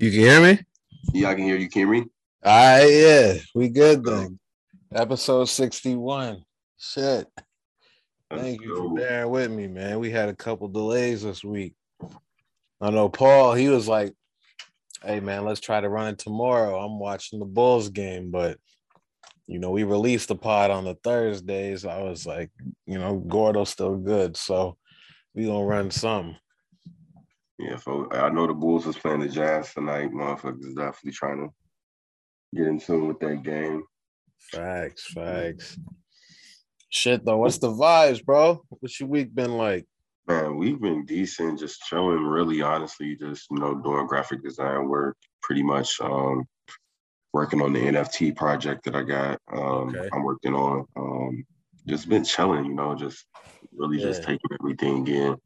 You can hear me? Yeah, I can hear you. Can you hear me? All right, yeah, we good then. Episode 61. Shit. Thank you for bearing with me, man. We had a couple delays this week. I know Paul, he was like, hey, man, let's try to run it tomorrow. I'm watching the Bulls game, but, you know, we released the pod on the Thursdays. I was like, you know, Gordo's still good. So we going to run some. Yeah, so I know the Bulls is playing the Jazz tonight. Motherfuckers is definitely trying to get in tune with that game. Facts, facts. Shit though, what's the vibes, bro? What's your week been like? Man, we've been decent, just chilling. Really, honestly, just you know, doing graphic design work. Pretty much, um, working on the NFT project that I got. Um, okay. I'm working on. Um, just been chilling, you know, just really yeah. just taking everything in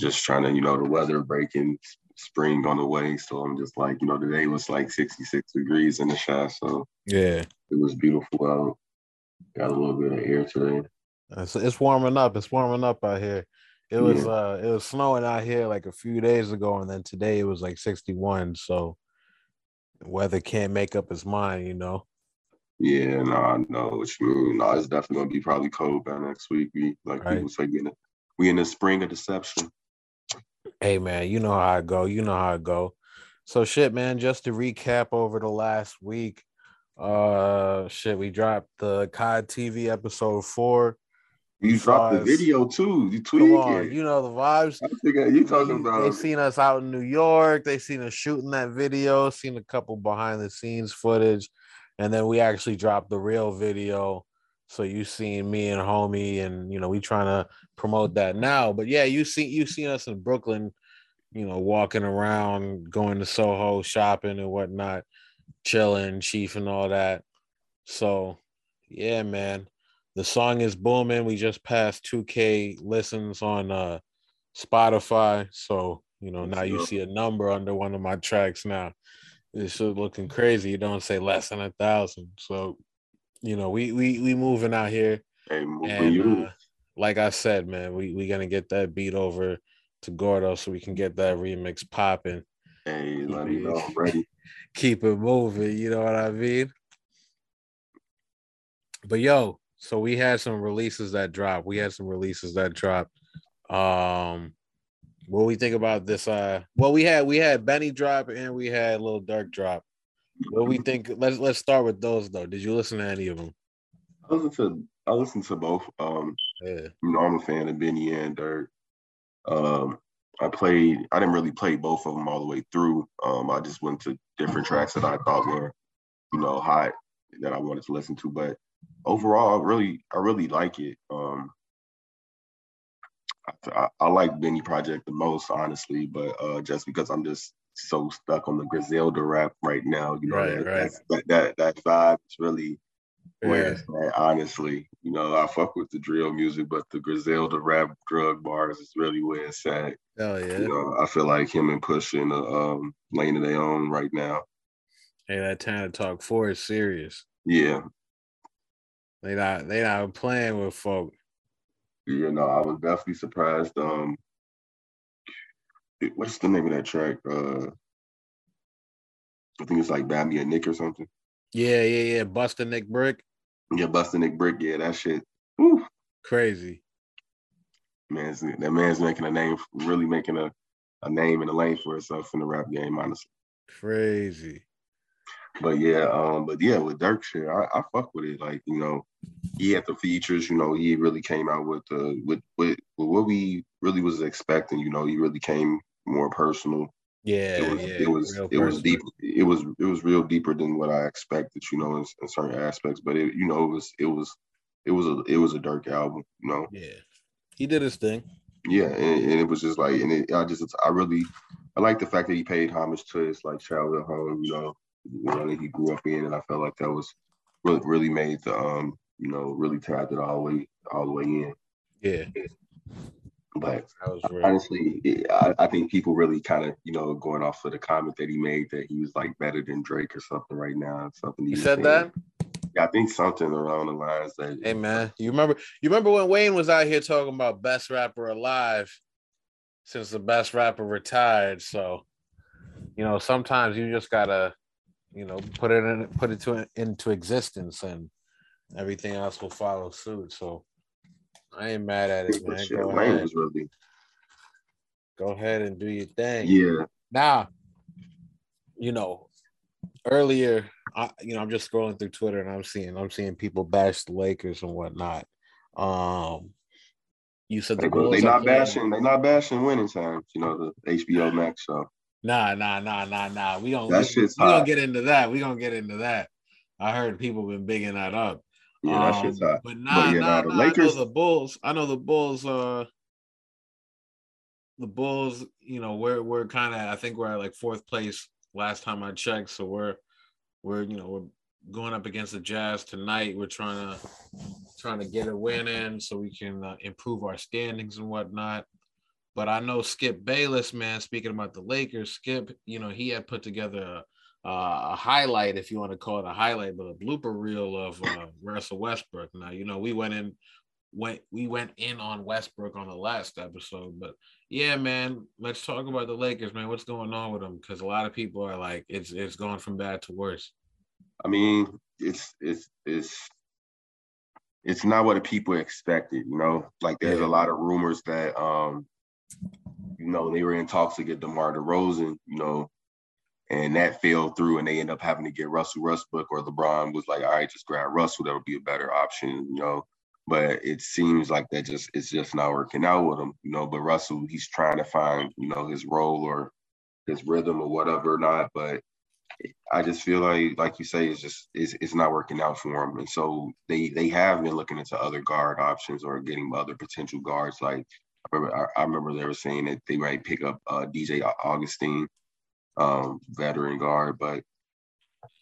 just trying to, you know, the weather breaking, spring on the way. So I'm just like, you know, today was like 66 degrees in the shot. So yeah, it was beautiful out. Got a little bit of air today. It's, it's warming up. It's warming up out here. It was yeah. uh it was snowing out here like a few days ago, and then today it was like 61. So weather can't make up its mind, you know. Yeah, no, I know what you mean. No, it's definitely gonna be probably cold by next week. We like right. people say, we in, the, we in the spring of deception. Hey man, you know how I go. You know how I go. So shit, man. Just to recap over the last week, uh, shit, we dropped the COD TV episode four. You dropped the video too. You tweeted. You know the vibes. I think you talking about. They seen us out in New York. They seen us shooting that video. Seen a couple behind the scenes footage, and then we actually dropped the real video so you seen me and homie, and you know we trying to promote that now. But yeah, you see you seen us in Brooklyn, you know, walking around, going to Soho, shopping and whatnot, chilling, chief and all that. So yeah, man, the song is booming. We just passed 2K listens on uh Spotify, so you know now you see a number under one of my tracks now. It's looking crazy. You don't say less than a thousand. So you know, we we we moving out here. Hey, and, uh, like I said, man, we we gonna get that beat over to Gordo so we can get that remix popping. Hey, let me know, ready. Keep it moving. You know what I mean? But yo, so we had some releases that dropped. We had some releases that dropped. Um, what we think about this? Uh, well, we had we had Benny drop and we had Lil Durk drop. What we think? Let's let's start with those though. Did you listen to any of them? I listened to I listened to both. Um, yeah. You know, I'm a fan of Benny and Durk. Um, I played. I didn't really play both of them all the way through. Um, I just went to different tracks that I thought were, you know, hot that I wanted to listen to. But overall, I really, I really like it. Um, I, I, I like Benny Project the most, honestly, but uh, just because I'm just so stuck on the Griselda rap right now. You know, right, that, right. that, that that vibe is really where it's at, honestly. You know, I fuck with the drill music, but the Griselda rap drug bars is really where it's at. Hell yeah. You know, I feel like him and Push in a um, lane of their own right now. Hey, that Tana Talk 4 is serious. Yeah. They not they not playing with folk. You know, I was definitely surprised. Um, what's the name of that track? Uh, I think it's like "Buy Me a Nick" or something. Yeah, yeah, yeah. Buster Nick Brick. Yeah, Buster Nick Brick. Yeah, that shit. Whew. Crazy. Man's that man's making a name, really making a, a name and a lane for himself in the rap game, honestly. Crazy. But yeah, um, but yeah, with Durk shit, I, I fuck with it. Like, you know, he had the features, you know, he really came out with uh with, with with what we really was expecting, you know, he really came more personal. Yeah, it was yeah, it was it was deep. It was it was real deeper than what I expected, you know, in, in, certain aspects. But it, you know, it was it was it was a it was a dark album, you know. Yeah, he did his thing. Yeah, and, and it was just like, and it, I just I really I like the fact that he paid homage to his like childhood home, you know, you know that he grew up in, and I felt like that was really really made the um you know really tapped it all the way all the way in. Yeah. But honestly, I, I, think people really kind of, you know, going off of the comment that he made that he was like better than Drake or something right now. Something he said that. Yeah, I think something around the lines that. Hey man, you remember? You remember when Wayne was out here talking about best rapper alive, since the best rapper retired. So, you know, sometimes you just gotta, you know, put it in, put it to into existence, and everything else will follow suit. So I ain't mad at it, man. Go ahead. Really... Go ahead and do your thing. Yeah. Now, you know, earlier, I you know, I'm just scrolling through Twitter and I'm seeing I'm seeing people bash the Lakers and whatnot. Um you said the They're not bashing, They're not bashing winning times, you know, the HBO Max show. Nah, nah, nah, nah, nah. We don't that we, we gonna get into that. We gonna get into that. I heard people been bigging that up. Yeah, that um, shit's hot. But nah, but yeah, nah, nah, Lakers... I know the Bulls. I know the Bulls uh the Bulls, you know, we're we're kind of I think we're at like fourth place last time I checked. So we're we're you know we're going up against the Jazz tonight. We're trying to trying to get a win in so we can uh, improve our standings and whatnot. But I know Skip Bayless, man. Speaking about the Lakers, Skip, you know, he had put together a, a highlight, if you want to call it a highlight, but a blooper reel of uh, Russell Westbrook. Now, you know, we went in, went we went in on Westbrook on the last episode, but yeah, man, let's talk about the Lakers, man. What's going on with them? Because a lot of people are like, it's it's gone from bad to worse. I mean, it's it's it's it's not what the people expected, you know. Like there's yeah. a lot of rumors that um, you know, they were in talks to get DeMar DeRozan, you know, and that fell through and they end up having to get Russell Westbrook or LeBron was like, all right, just grab Russell, that would be a better option, you know but it seems like that just it's just not working out with him, you know. But Russell, he's trying to find, you know, his role or his rhythm or whatever or not. But I just feel like, like you say, it's just it's, it's not working out for him. And so they they have been looking into other guard options or getting other potential guards. Like I remember, I, I remember they were saying that they might pick up uh, DJ Augustin, um, veteran guard, but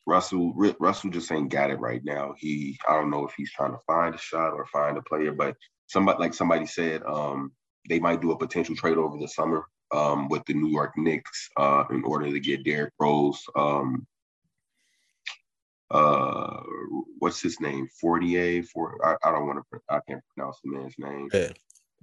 Russell Russell just ain't got it right now. He I don't know if he's trying to find a shot or find a player, but somebody like somebody said um, they might do a potential trade over the summer um, with the New York Knicks uh, in order to get Derrick Rose. Um, uh, what's his name? Fortier. For I, I don't want to. I can't pronounce the man's name. Yeah.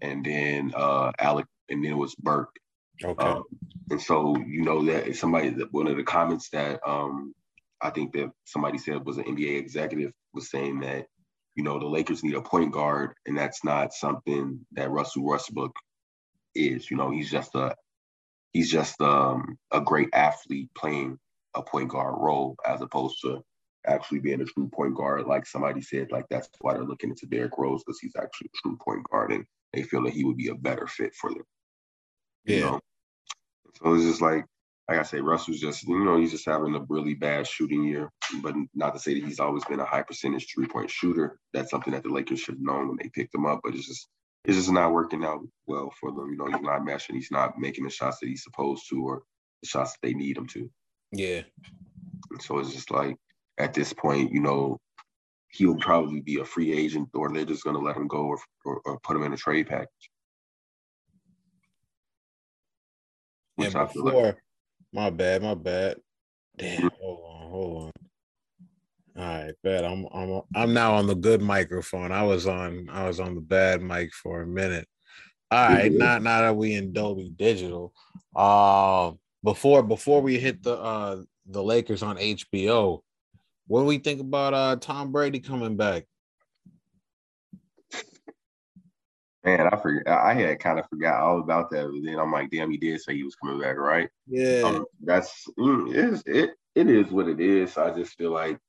And then uh, Alec, and then it was Burke. Okay. Um, and so you know that somebody that one of the comments that um, I think that somebody said was an NBA executive was saying that, you know, the Lakers need a point guard, and that's not something that Russell Westbrook is. You know, he's just a he's just um, a great athlete playing a point guard role as opposed to actually being a true point guard. Like somebody said, like that's why they're looking into Derrick Rose because he's actually a true point guard, and they feel that he would be a better fit for them. Yeah. You know? So it's just like like I say, Russell's just, you know, he's just having a really bad shooting year. But not to say that he's always been a high percentage three point shooter. That's something that the Lakers should have known when they picked him up. But it's just, it's just not working out well for them. You know, he's not meshing. He's not making the shots that he's supposed to, or the shots that they need him to. Yeah. And so it's just like at this point, you know, he'll probably be a free agent, or they're just going to let him go, or, or, or put him in a trade package. Which yeah, before, like, my bad, my bad. Damn, hold on, hold on. All right, bad. I'm I'm I'm now on the good microphone. I was on I was on the bad mic for a minute. All right, not now that we in Dolby Digital. Uh before before we hit the uh the Lakers on HBO, what do we think about uh Tom Brady coming back? Man, I forget. I had kind of forgot all about that, but then I'm like, damn, he did say he was coming back, right? Yeah. Um, that's mm, it. It it is what it is. I just feel like,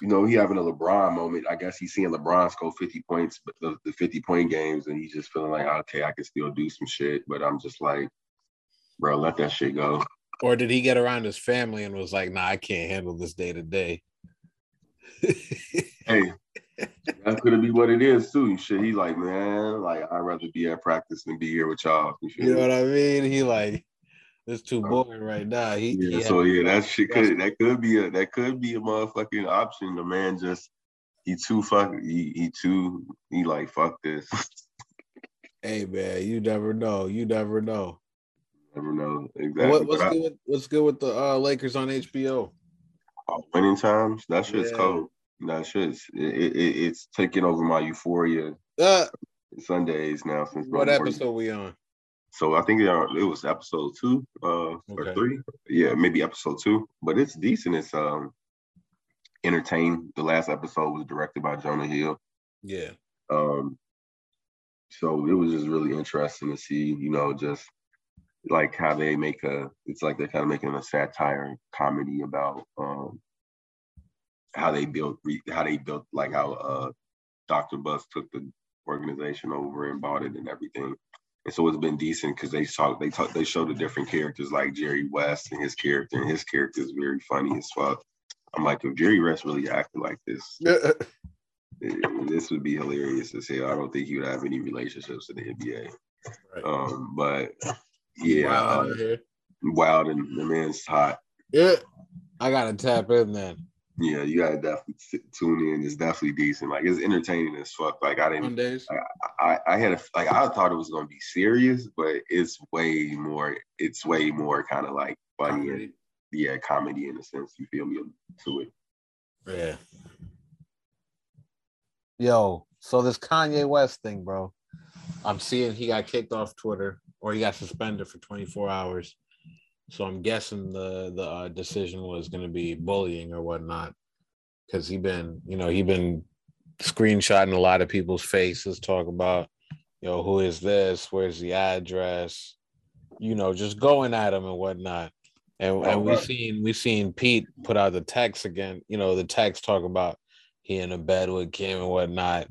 you know, he having a LeBron moment. I guess he's seeing LeBron score 50 points, but the, the 50 point games, and he's just feeling like, okay, I can still do some shit. But I'm just like, bro, let that shit go. Or did he get around his family and was like, nah, I can't handle this day to day? Hey, that could be what it is too. Shit, he like, man, like I'd rather be at practice than be here with y'all. You, you know what I mean? He like, it's too boring right now. He, yeah, he so yeah, that shit could that could be a that could be a motherfucking option. The man just he too fuck he, he too he like fuck this. hey man, you never know. You never know. Never know exactly. What, what's good? with, what's good with the uh, Lakers on HBO? Uh, winning times. That shit's yeah. cold. That shit's it, it, it's taking over my euphoria. Uh, Sundays now since what episode we on? so I think it was episode two uh, okay. or three. Yeah, maybe episode two. But it's decent. It's um entertaining. The last episode was directed by Jonah Hill. Yeah. Um. So it was just really interesting to see, you know, just like how they make a. It's like they're kind of making a satire comedy about um how they built how they built like how uh Dr. Buss took the organization over and bought it and everything. And so it's been decent because they talk, they talk, they show the different characters like Jerry West and his character, and his character is very funny as fuck. I'm like, if Jerry West really acted like this, this would be hilarious to say. I don't think he would have any relationships in the NBA. Right. Um, but yeah, wild, uh, wild and the man's hot. Yeah, I gotta tap in then. Yeah, you gotta definitely tune in. It's definitely decent. Like it's entertaining as fuck. Like I didn't. Mondays. I, I, I had a like I thought it was gonna be serious, but it's way more. It's way more kind of like funny comedy. and yeah, comedy in a sense. You feel me to it. Yeah. Yo, so this Kanye West thing, bro. I'm seeing he got kicked off Twitter or he got suspended for 24 hours. So I'm guessing the the uh, decision was going to be bullying or whatnot, because he been you know he been screenshotting a lot of people's faces, talk about you know who is this, where's the address, you know just going at him and whatnot. And, oh, and we seen we seen Pete put out the text again, you know the text talk about he in a bed with Kim and whatnot.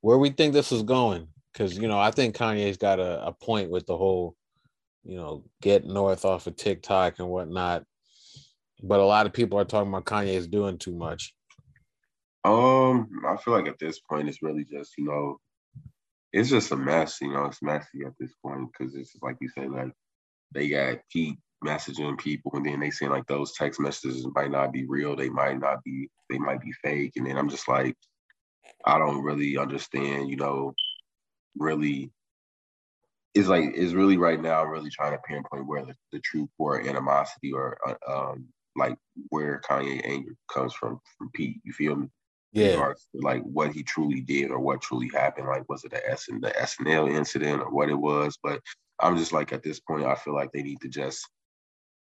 Where we think this is going, because you know I think Kanye's got a, a point with the whole you know, get north off of TikTok and whatnot. But a lot of people are talking about Kanye is doing too much. Um, I feel like at this point it's really just, you know, it's just a mess, you know, it's messy at this point because it's like you say, like they got Pete messaging people and then they saying like those text messages might not be real, they might not be, they might be fake. And then I'm just like, I don't really understand, you know, really is like is really right now really trying to pinpoint where the, the true core animosity or uh, um like where Kanye anger comes from from Pete. You feel me? Yeah. like what he truly did or what truly happened. Like was it the S and the SNL incident or what it was? But I'm just like at this point, I feel like they need to just,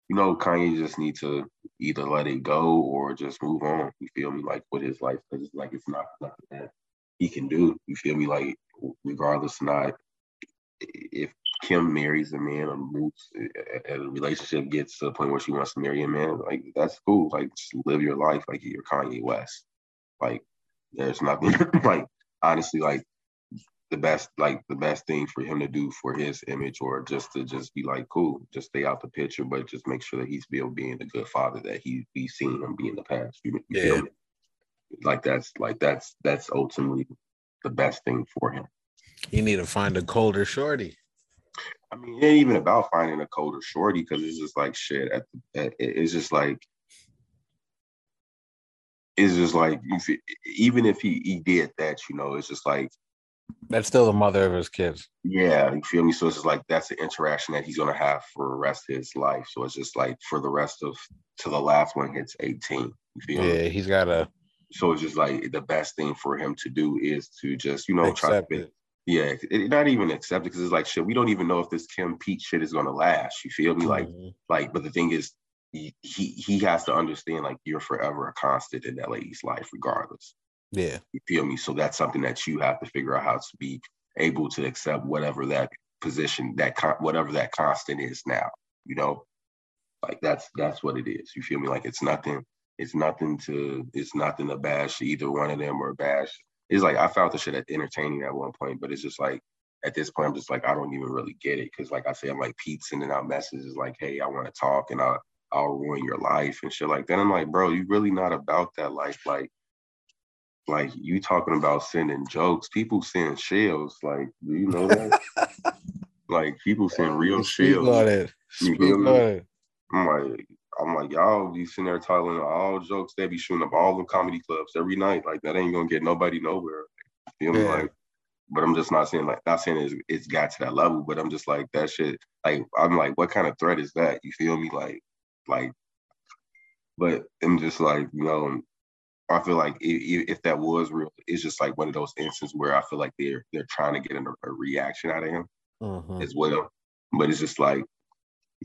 you know, Kanye just need to either let it go or just move on. You feel me? Like with his life, because it's like it's not nothing that he can do. You feel me? Like regardless, not if Kim marries a man or moves and a relationship gets to the point where she wants to marry a man, like that's cool. Like just live your life like you're Kanye West. Like there's nothing like honestly like the best like the best thing for him to do for his image or just to just be like cool, just stay out the picture, but just make sure that he's still being the good father that he we've seen him be in the past. You, you yeah. Like that's like that's that's ultimately the best thing for him. You need to find a colder shorty. I mean, it ain't even about finding a colder shorty because it's just like shit. At, at it's just like it's just like if even if he, he did that, you know, it's just like that's still the mother of his kids. Yeah, you feel me? So it's just like that's the interaction that he's gonna have for the rest of his life. So it's just like for the rest of to the last one hits 18. You feel yeah, me? he's gotta so it's just like the best thing for him to do is to just, you know, try to be, yeah, it, not even accept it because it's like shit. We don't even know if this Kim Pete shit is gonna last. You feel me? Like, mm-hmm. like, but the thing is, he, he he has to understand like you're forever a constant in that lady's life, regardless. Yeah, you feel me? So that's something that you have to figure out how to be able to accept whatever that position that con- whatever that constant is now. You know, like that's that's what it is. You feel me? Like it's nothing. It's nothing to. It's nothing to bash either one of them or bash it's like I found the shit entertaining at one point, but it's just like at this point I'm just like I don't even really get it because like I say I'm like Pete sending out messages like hey I want to talk and I'll I'll ruin your life and shit like that. I'm like bro you really not about that life like like you talking about sending jokes people send shells like do you know that like people send real shells. You feel me? I'm like I'm like, y'all be sitting there telling all jokes. They be shooting up all the comedy clubs every night. Like that ain't gonna get nobody nowhere. You know, yeah. like, but I'm just not saying like not saying it's, it's got to that level, but I'm just like that shit. Like I'm like, what kind of threat is that? You feel me? Like, like, but I'm just like, you know, I feel like if, if that was real, it's just like one of those instances where I feel like they're they're trying to get a, a reaction out of him mm-hmm. as well. but it's just like,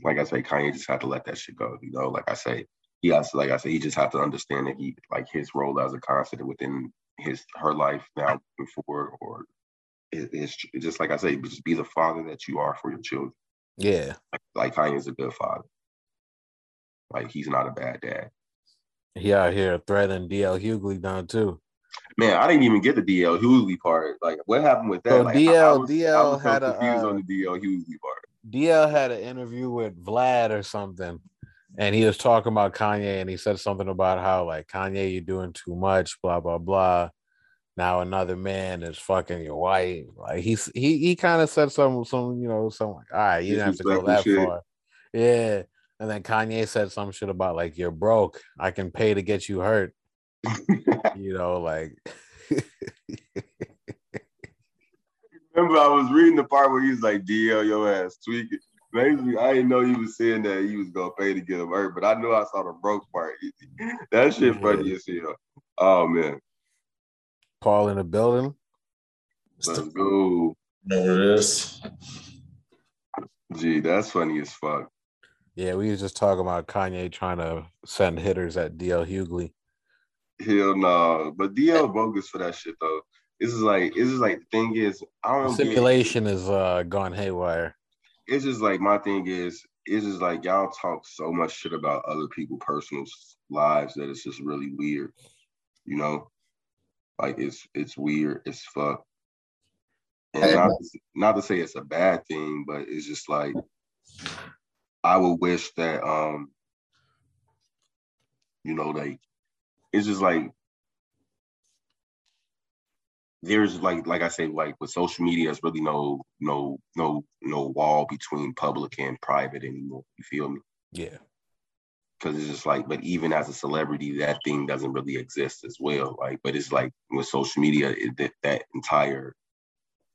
like I say, Kanye just had to let that shit go. You know, like I say, he has, to, like I say, he just had to understand that he, like his role as a constant within his her life now before or it's just like I say, just be the father that you are for your children. Yeah, like, like Kanye's a good father. Like he's not a bad dad. He out here threatening DL Hughley down too. Man, I didn't even get the DL Hughley part. Like, what happened with that? So like, DL, I, was, DL I was so had confused a, uh, on the DL Hughley part. DL had an interview with Vlad or something, and he was talking about Kanye, and he said something about how like Kanye, you're doing too much, blah blah blah. Now another man is fucking your wife. Like he's he he kind of said some some you know some like all right, you didn't have to go that shit. far. Yeah, and then Kanye said some shit about like you're broke. I can pay to get you hurt. you know, like. Remember, I was reading the part where he was like, "DL, your ass tweaking." Maybe I didn't know he was saying that he was gonna pay to get him hurt, but I knew I saw the broke part. that shit funny as hell. Oh man. Paul in the building. Let's go. There it is. Gee, that's funny as fuck. Yeah, we was just talking about Kanye trying to send hitters at DL Hughley. Hell no, but DL bogus for that shit though. This is like, this is like the thing is, I don't. The simulation get, is uh gone haywire. It's just like my thing is, it's just like y'all talk so much shit about other people' personal lives that it's just really weird, you know. Like it's it's weird as fuck. And not, not to say it's a bad thing, but it's just like I would wish that um, you know, like it's just like there's like like I say, like with social media, there's really no no no no wall between public and private anymore. You feel me? Yeah. Because it's just like, but even as a celebrity, that thing doesn't really exist as well. Like, but it's like with social media, it, that that entire,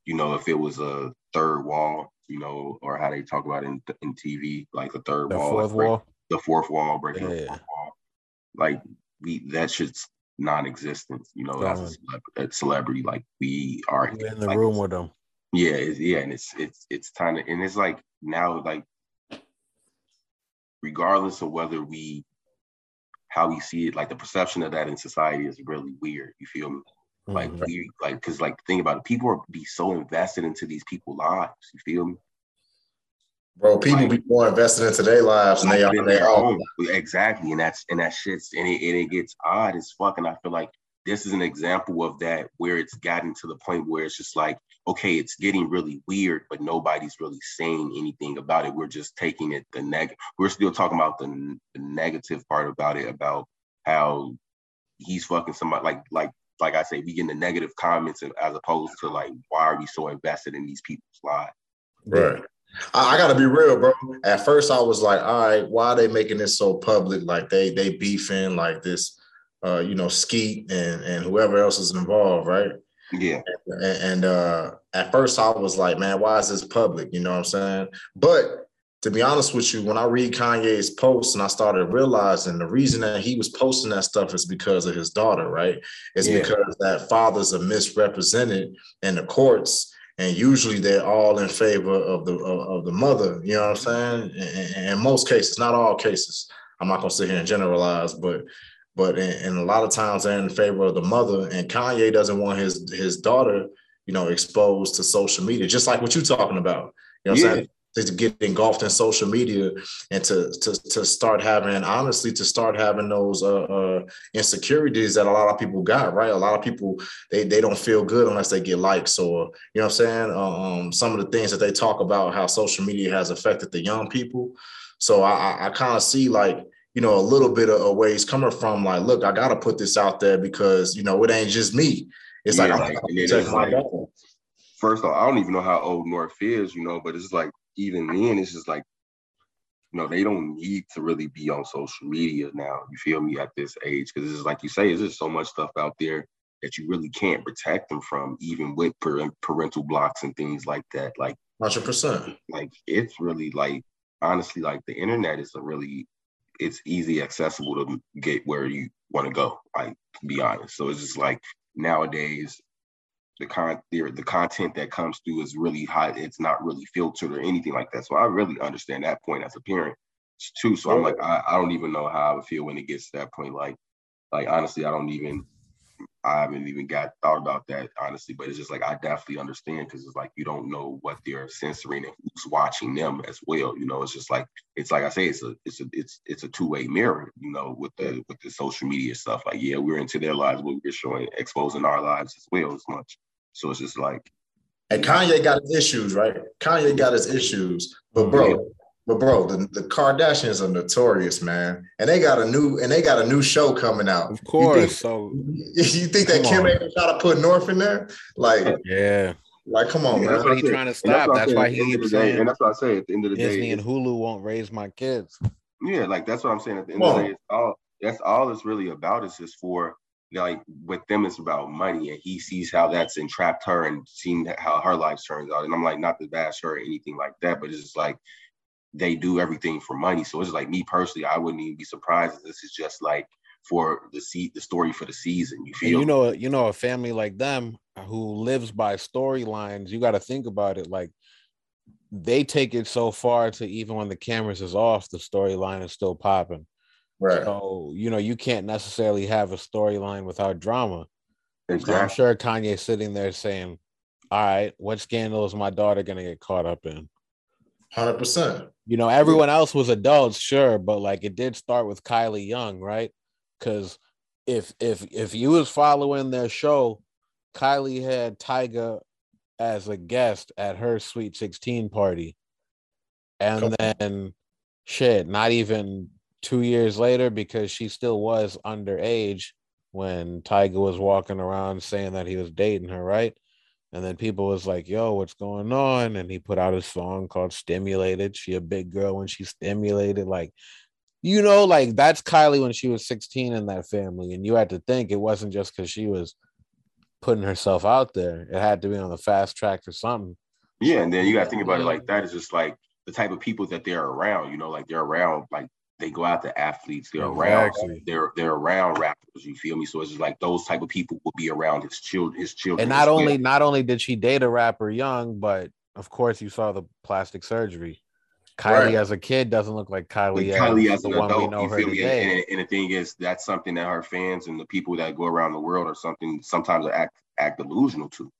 you know, if it was a third wall, you know, or how they talk about it in, in TV, like the third the wall, fourth break, wall, the fourth wall, breaking yeah. the fourth wall. Like we, that shit's non-existent. You know, as a, celeb- a, celebrity, like we are You're in the like, room with them. Yeah, yeah, and it's it's it's kind of and it's like now like regardless of whether we how we see it, like the perception of that in society is really weird. You feel me? Like mm-hmm. we like because like think about it, people are be so invested into these people's lives. You feel me? Bro, people like, be more invested into their lives than they are in their own. Exactly, and that's and that shit's and it, and it gets odd as fuck. And I feel like this is an example of that where it's gotten to the point where it's just like, okay, it's getting really weird, but nobody's really saying anything about it. We're just taking it the negative. We're still talking about the, the negative part about it, about how he's fucking somebody like like like I say, we get the negative comments as opposed to like, why are we so invested in these people's lives? Right. I, I got to be real, bro. At first, I was like, all right, why are they making this so public? Like they they beefing like this, uh, you know, Skete and and whoever else is involved, right? Yeah. And, and uh, at first, I was like, man, why is this public? You know what I'm saying? But to be honest with you, when I read Kanye's posts and I started realizing the reason that he was posting that stuff is because of his daughter, right? It's yeah. because that fathers are misrepresented in the courts, and usually they're all in favor of the of, of the mother. You know what I'm saying? In, in, most cases, not all cases. I'm not gonna sit here and generalize, but but in, in a lot of times they're in favor of the mother. And Kanye doesn't want his his daughter, you know, exposed to social media, just like what you're talking about. You know what yeah. I'm saying? To get engulfed in social media and to to to start having honestly to start having those uh, uh, insecurities that a lot of people got right? A lot of people they they don't feel good unless they get likes or you know what i'm saying? Um, some of the things that they talk about how social media has affected the young people. So i i kind of see like you know a little bit of ways coming from. Like look i gotta put this out there because you know it ain't just me. It's yeah, like, like, like first off, I don't even know how old North is, you know, but it's like even then, it's just like, you know, they don't need to really be on social media now. You feel me at this age? Because it's like you say, there's just so much stuff out there that you really can't protect them from, even with parental blocks and things like that. Like, hundred percent. Like it's really like honestly, like the internet is a really it's easy accessible to get where you want to go. Like to be honest, so it's just like nowadays the con the, the content that comes through is really hot. It's not really filtered or anything like that. So I really understand that point as a parent too. So I'm like, I, I don't even know how I would feel when it gets to that point. Like, like honestly, I don't even I haven't even got thought about that honestly, but it's just like I definitely understand because it's like you don't know what they're censoring and who's watching them as well. You know, it's just like it's like I say, it's a it's a it's it's a two way mirror. You know, with the with the social media stuff. Like, yeah, we're into their lives, but we're showing exposing our lives as well as much. So it's just like. And Kanye got his issues, right? Kanye got his issues, but bro, but bro, the, the Kardashians are notorious, man, and they got a new and they got a new show coming out. Of course. You think, so you think that Kim ain't try to put North in there? Like, yeah. Like, come on, yeah, man. That's what he's trying to stop. That's, that's why he keeps saying. And that's what I say. At the end of the Disney day, Disney and Hulu won't raise my kids. Yeah, like that's what I'm saying. At the end of the day, it's all that's all it's really about. Is just for like with them, it's about money, and he sees how that's entrapped her and seeing how her life turns out. And I'm like, not to bash her or anything like that, but it's just like they do everything for money. So it's like me personally, I wouldn't even be surprised if this is just like for the seat the story for the season. You feel and you know you know a family like them who lives by storylines, you got to think about it like they take it so far to even when the cameras is off, the storyline is still popping. Right. So, you know, you can't necessarily have a storyline without drama. Exactly. So I'm sure Kanye's sitting there saying, All right, what scandal is my daughter gonna get caught up in? Hundred percent. You know, everyone else was adults, sure, but like it did start with Kylie Young, right? Because if if if you was following their show, Kylie had Tyga as a guest at her Sweet 16 party. And then shit, not even two years later, because she still was underage when Tyga was walking around saying that he was dating her, right? And then people was like, yo, what's going on? And he put out a song called Stimulated. She a big girl when she's stimulated. Like, you know, like that's Kylie when she was 16 in that family. And you had to think it wasn't just because she was putting herself out there. It had to be on the fast track or something. Yeah, and then you gotta think about it like that. It's just like the type of people that they're around, you know, like they're around like they go out to athletes. They're exactly. around. They're they're around rappers. You feel me? So it's just like those type of people will be around his children. His children. And not only not only did she date a rapper young, but of course you saw the plastic surgery. Kylie right. as a kid doesn't look like Kylie, like Kylie as, as the one adult, we know her today. And, and, the thing is, that's something that her fans and the people that go around the world are something sometimes act act delusional to.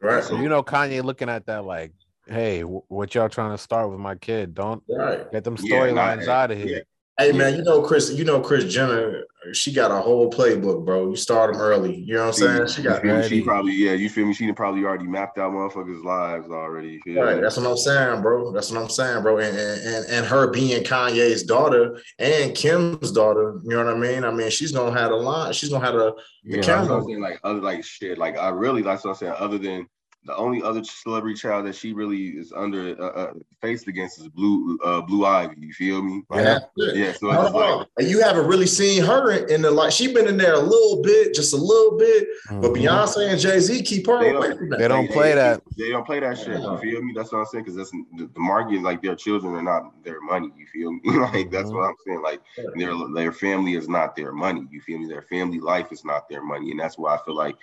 Right. So you know, Kanye looking at that like, hey, what y'all trying to start with my kid? Don't right. get them storylines yeah, out of here. Yeah. Hey man, you know Chris, you know Kris Jenner, she got a whole playbook, bro. You start them early. You know what I'm saying? She got ready. She probably, yeah, you feel me? She probably already mapped out motherfuckers' lives already. Right. That's what I'm saying, bro. That's what I'm saying, bro. And, and and her being Kanye's daughter and Kim's daughter, you know what I mean? I mean, she's gonna have a line, she's gonna have a the yeah, camera. Saying, like other like shit. Like I really that's what I'm saying. Other than the only other celebrity child that she really is under uh, uh, faced against is Blue uh, Blue Ivy. You feel me? Yeah, yeah. So it's like, and you haven't really seen her in the like. She's been in there a little bit, just a little bit. Mm-hmm. But Beyonce and Jay Z keep her away from that. They don't play that. They don't play that shit. You feel me? That's what I'm saying. Because that's the, the market. Like their children are not their money. You feel me? like that's mm-hmm. what I'm saying. Like their their family is not their money. You feel me? Their family life is not their money, and that's why I feel like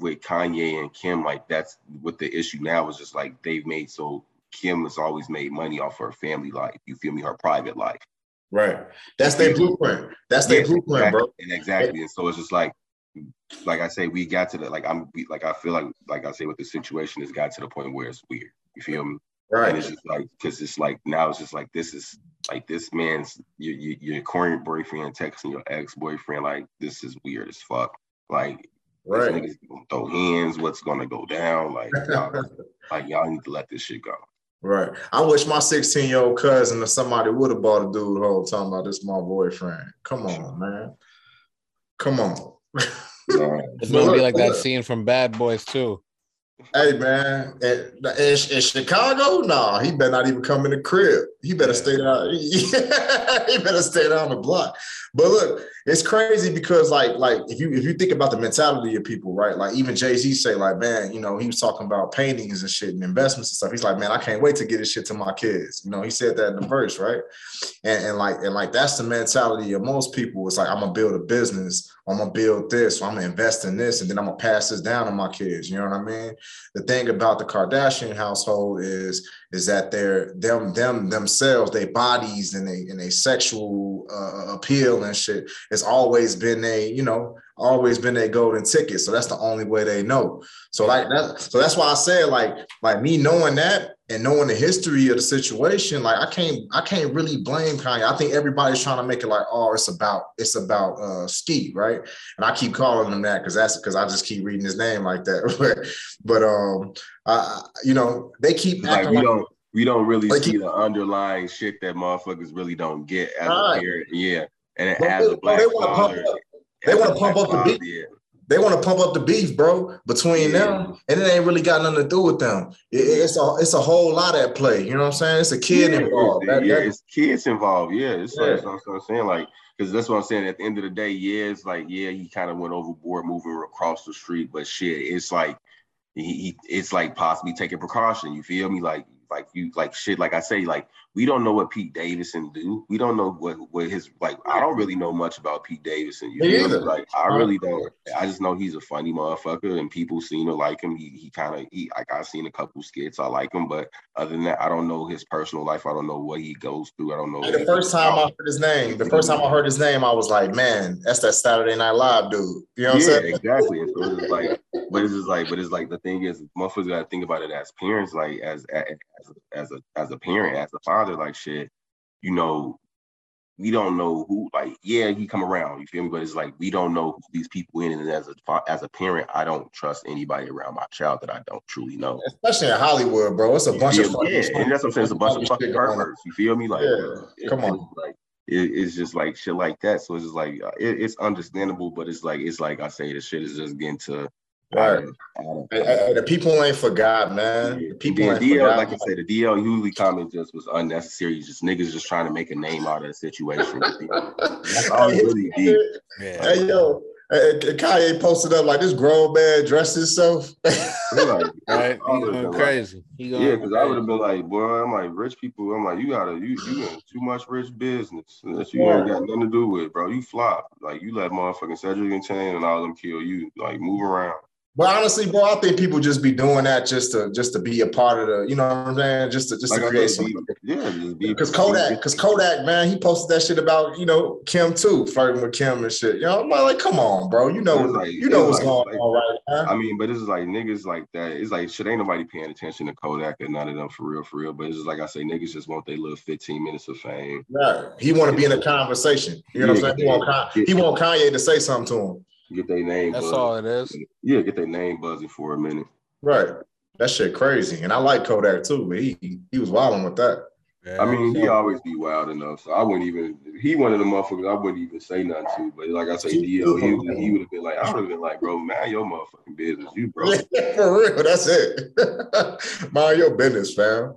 with Kanye and Kim, like that's what the issue now is just like they've made so Kim has always made money off her family life. You feel me? Her private life. Right. That's their blueprint. That's their blueprint, exactly, bro. And exactly. And so it's just like, like I say, we got to the like I'm like I feel like like I say with the situation has got to the point where it's weird. You feel me? Right. And it's just like because it's like now it's just like this is like this man's your your, your current boyfriend texting your ex boyfriend like this is weird as fuck. Like Right. Niggas gonna throw hands. What's gonna go down? Like, y'all, like y'all need to let this shit go. Right. I wish my 16 year old cousin or somebody would have bought a dude whole time about this my boyfriend. Come on, man. Come on. it's gonna be like that scene from Bad Boys too. Hey man, in, in, Chicago, nah, he better not even come in the crib. He better stay down. he better stay down the block. But look, it's crazy because like like if you if you think about the mentality of people, right? Like even Jay Z say like, man, you know, he was talking about paintings and shit and investments and stuff. He's like, man, I can't wait to get this shit to my kids. You know, he said that in the verse, right? And, and like and like that's the mentality of most people. It's like I'm gonna build a business, I'm gonna build this, I'm gonna invest in this, and then I'm gonna pass this down to my kids. You know what I mean? The thing about the Kardashian household is is that they're them them themselves, their bodies and they and a sexual uh, appeal and shit. It's always been a you know always been a golden ticket. So that's the only way they know. So like that. So that's why I said like like me knowing that and knowing the history of the situation, like I can't I can't really blame Kanye. I think everybody's trying to make it like oh it's about it's about uh Ski right, and I keep calling him that because that's because I just keep reading his name like that. but but um I you know they keep like we like, don't we don't really like see the underlying shit that motherfuckers really don't get as right. a parent. Yeah, and as a black father. They want to pump up the beef. Yeah. They want to pump up the beef, bro, between yeah. them, and it ain't really got nothing to do with them. It, it's a it's a whole lot at play. You know what I'm saying? It's a kid yeah, involved. That, yeah, that, it's kids involved. Yeah, it's yeah. Like, that's what I'm saying. Like, because that's what I'm saying. At the end of the day, yeah, it's like yeah, he kind of went overboard moving across the street, but shit, it's like he, he it's like possibly taking precaution. You feel me? Like like you like shit. Like I say, like we don't know what Pete Davidson do. We don't know what what his like. I don't really know much about Pete Davidson. You know, like I really don't. I just know he's a funny motherfucker, and people seem to like him. He he kind of he like I've seen a couple skits. I like him, but other than that, I don't know his personal life. I don't know what he goes through. I don't know. the first time I heard his name, the first time I heard his name, I was like, man, that's that Saturday Night Live dude. You know what yeah, I'm saying? exactly. And so it's like, but it's just like, but it's like the thing is, motherfuckers got to think about it as parents, like as as as a as a parent, as a father, like shit you know, we don't know who, like, yeah, he come around, you feel me? But it's like we don't know who these people in, and as a as a parent, I don't trust anybody around my child that I don't truly know. Especially in Hollywood, bro. It's a bunch yeah, of yeah, and that's what I'm saying. It's a bunch of fucking perverts. You feel me? Like, yeah. come on, like it, it's just like shit like that. So it's just like it, it's understandable, but it's like it's like I say, the shit is just getting to Right. the people ain't forgot, man. The people ain't DL, forgot. Like I said, the DL Hughley comment just was unnecessary. Just niggas just trying to make a name out of the situation. That's all really deep. Hey yo, uh, uh, Kanye posted up like this grown man dressed himself. like, right? He going crazy. He going yeah, because I would have been like, boy, I'm like rich people. I'm like, you gotta, you you in too much rich business that you yeah. ain't got nothing to do with, bro. You flop. Like you let motherfucking Cedric and Chain and all them kill you. Like move around. But honestly, bro, I think people just be doing that just to just to be a part of the, you know what I'm saying? Just to just like to create some. Yeah, because Kodak, because Kodak, man, he posted that shit about you know Kim too, flirting with Kim and shit. You know, I'm like, come on, bro, you know, like, you know what's like, going on, right? Man? I mean, but it's like niggas like that. It's like shit. Ain't nobody paying attention to Kodak and none of them for real, for real. But it's just like I say, niggas just want their little 15 minutes of fame. Right. He want to be in a conversation. You know what I'm saying? He want, he want Kanye to say something to him get their name. That's buzzing. all it is. Yeah, get their name buzzing for a minute. Right. That shit crazy. And I like Kodak too, but he he was wilding with that. Yeah, I mean, he always be wild enough. So I wouldn't even he one of the motherfuckers I wouldn't even say nothing to. But like I say, DL, he, he would have been like, I would have been like, bro, man, your motherfucking business. You bro. for real, that's it. mind your business, fam.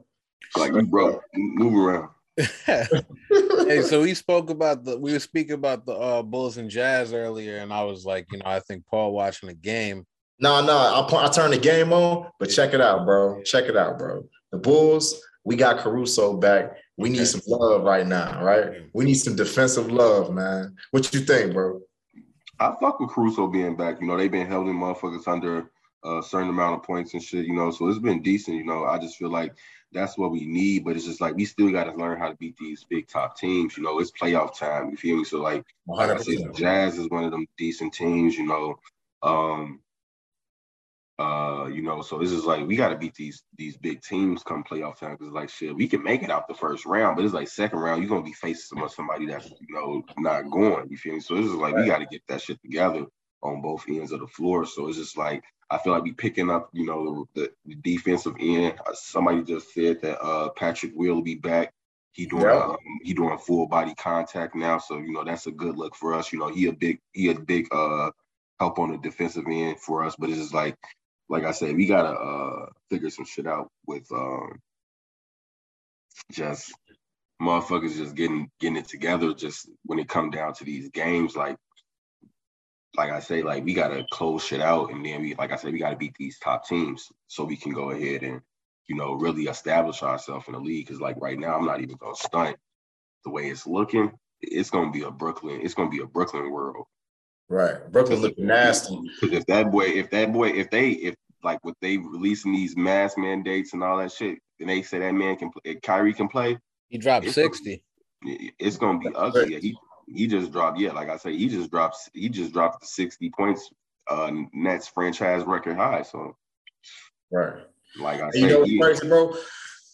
Like you bro, move around. hey, so we spoke about the we were speaking about the uh, Bulls and Jazz earlier, and I was like, you know, I think Paul watching the game. No, no, I I turn the game on, but check it out, bro. Check it out, bro. The Bulls, we got Caruso back. We need some love right now, right? We need some defensive love, man. What you think, bro? I fuck with Caruso being back. You know, they've been holding motherfuckers under a certain amount of points and shit. You know, so it's been decent. You know, I just feel like that's what we need. But it's just like we still got to learn how to beat these big top teams. You know, it's playoff time. You feel me? So like, like I the Jazz is one of them decent teams. You know, um, uh, you know, so this is like we got to beat these these big teams come playoff time because like shit, we can make it out the first round, but it's like second round you're gonna be facing some somebody that's you know not going. You feel me? So this is like right. we got to get that shit together on both ends of the floor. So it's just like I feel like we picking up, you know, the, the defensive end. Uh, somebody just said that uh, Patrick will be back. He doing yeah. um, he doing full body contact now, so you know that's a good look for us. You know, he a big he a big uh help on the defensive end for us, but it's just like like I said, we gotta uh figure some shit out with um just motherfuckers just getting getting it together just when it come down to these games like like I say like we gotta close shit out and then we like I said we gotta beat these top teams so we can go ahead and you know really establish ourselves in the league. Because like right now I'm not even gonna stunt the way it's looking. It's gonna be a Brooklyn it's gonna be a Brooklyn world. Right. Brooklyn looking nasty. because if that boy if that boy if they if like what they releasing these mask mandates and all that shit and they say that man can play Kyrie can play he dropped it's 60. Gonna, it's gonna be ugly. He he just dropped, yeah, like I say, he just dropped he just dropped the 60 points uh Nets franchise record high. So right. Like I say, you know what's crazy, bro?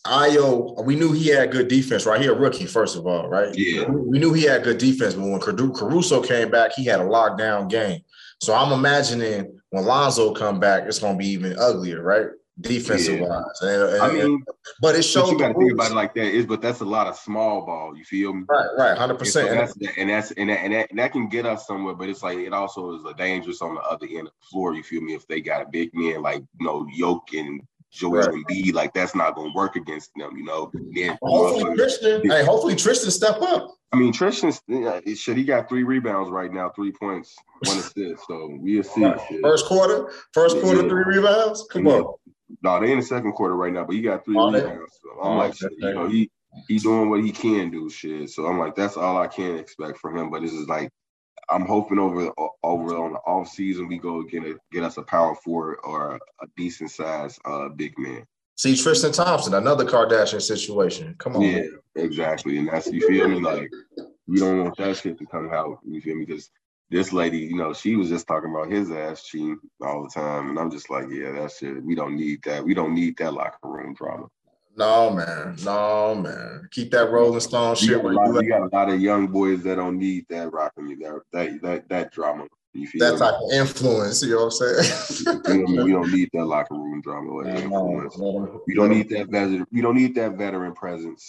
Ayo, we knew he had good defense, right? He a rookie, first of all, right? Yeah. We knew he had good defense, but when Caruso came back, he had a lockdown game. So I'm imagining when Lonzo come back, it's gonna be even uglier, right? Defensive yeah. wise. And, and, I mean, but it shows. you got to think about it like that. Is but that's a lot of small ball. You feel me? Right, right, hundred percent. And that's and that's and that, and that, and that can get us somewhere. But it's like it also is a dangerous on the other end of the floor. You feel me? If they got a big man like you know Yoke and Joel right. Embiid, like that's not gonna work against them, you know. Then hopefully Tristan, hey, hopefully Tristan step up. I mean, Tristan, should he got three rebounds right now, three points, one assist. So we'll see. Right. First quarter, first quarter, yeah. three rebounds. Come yeah. on. No, they in the second quarter right now, but he got three oh, rebounds. So I'm like, shit, you know, he he doing what he can do, shit. So I'm like, that's all I can expect from him. But this is like, I'm hoping over over on the off season we go get a, get us a power forward or a decent size uh big man. See Tristan Thompson, another Kardashian situation. Come on. Yeah, exactly. And that's you feel me like we don't want that shit to come out. You feel me? Because this lady, you know, she was just talking about his ass cheating all the time. And I'm just like, yeah, that shit, we don't need that. We don't need that locker room drama. No, man. No, man. Keep that Rolling Stone shit. We got, got a lot of young boys that don't need that rocking me, that, that, that, that drama. You feel that type of influence, you know what I'm saying? we don't need that locker room drama. Like no, we don't need that veteran. We don't need that veteran presence.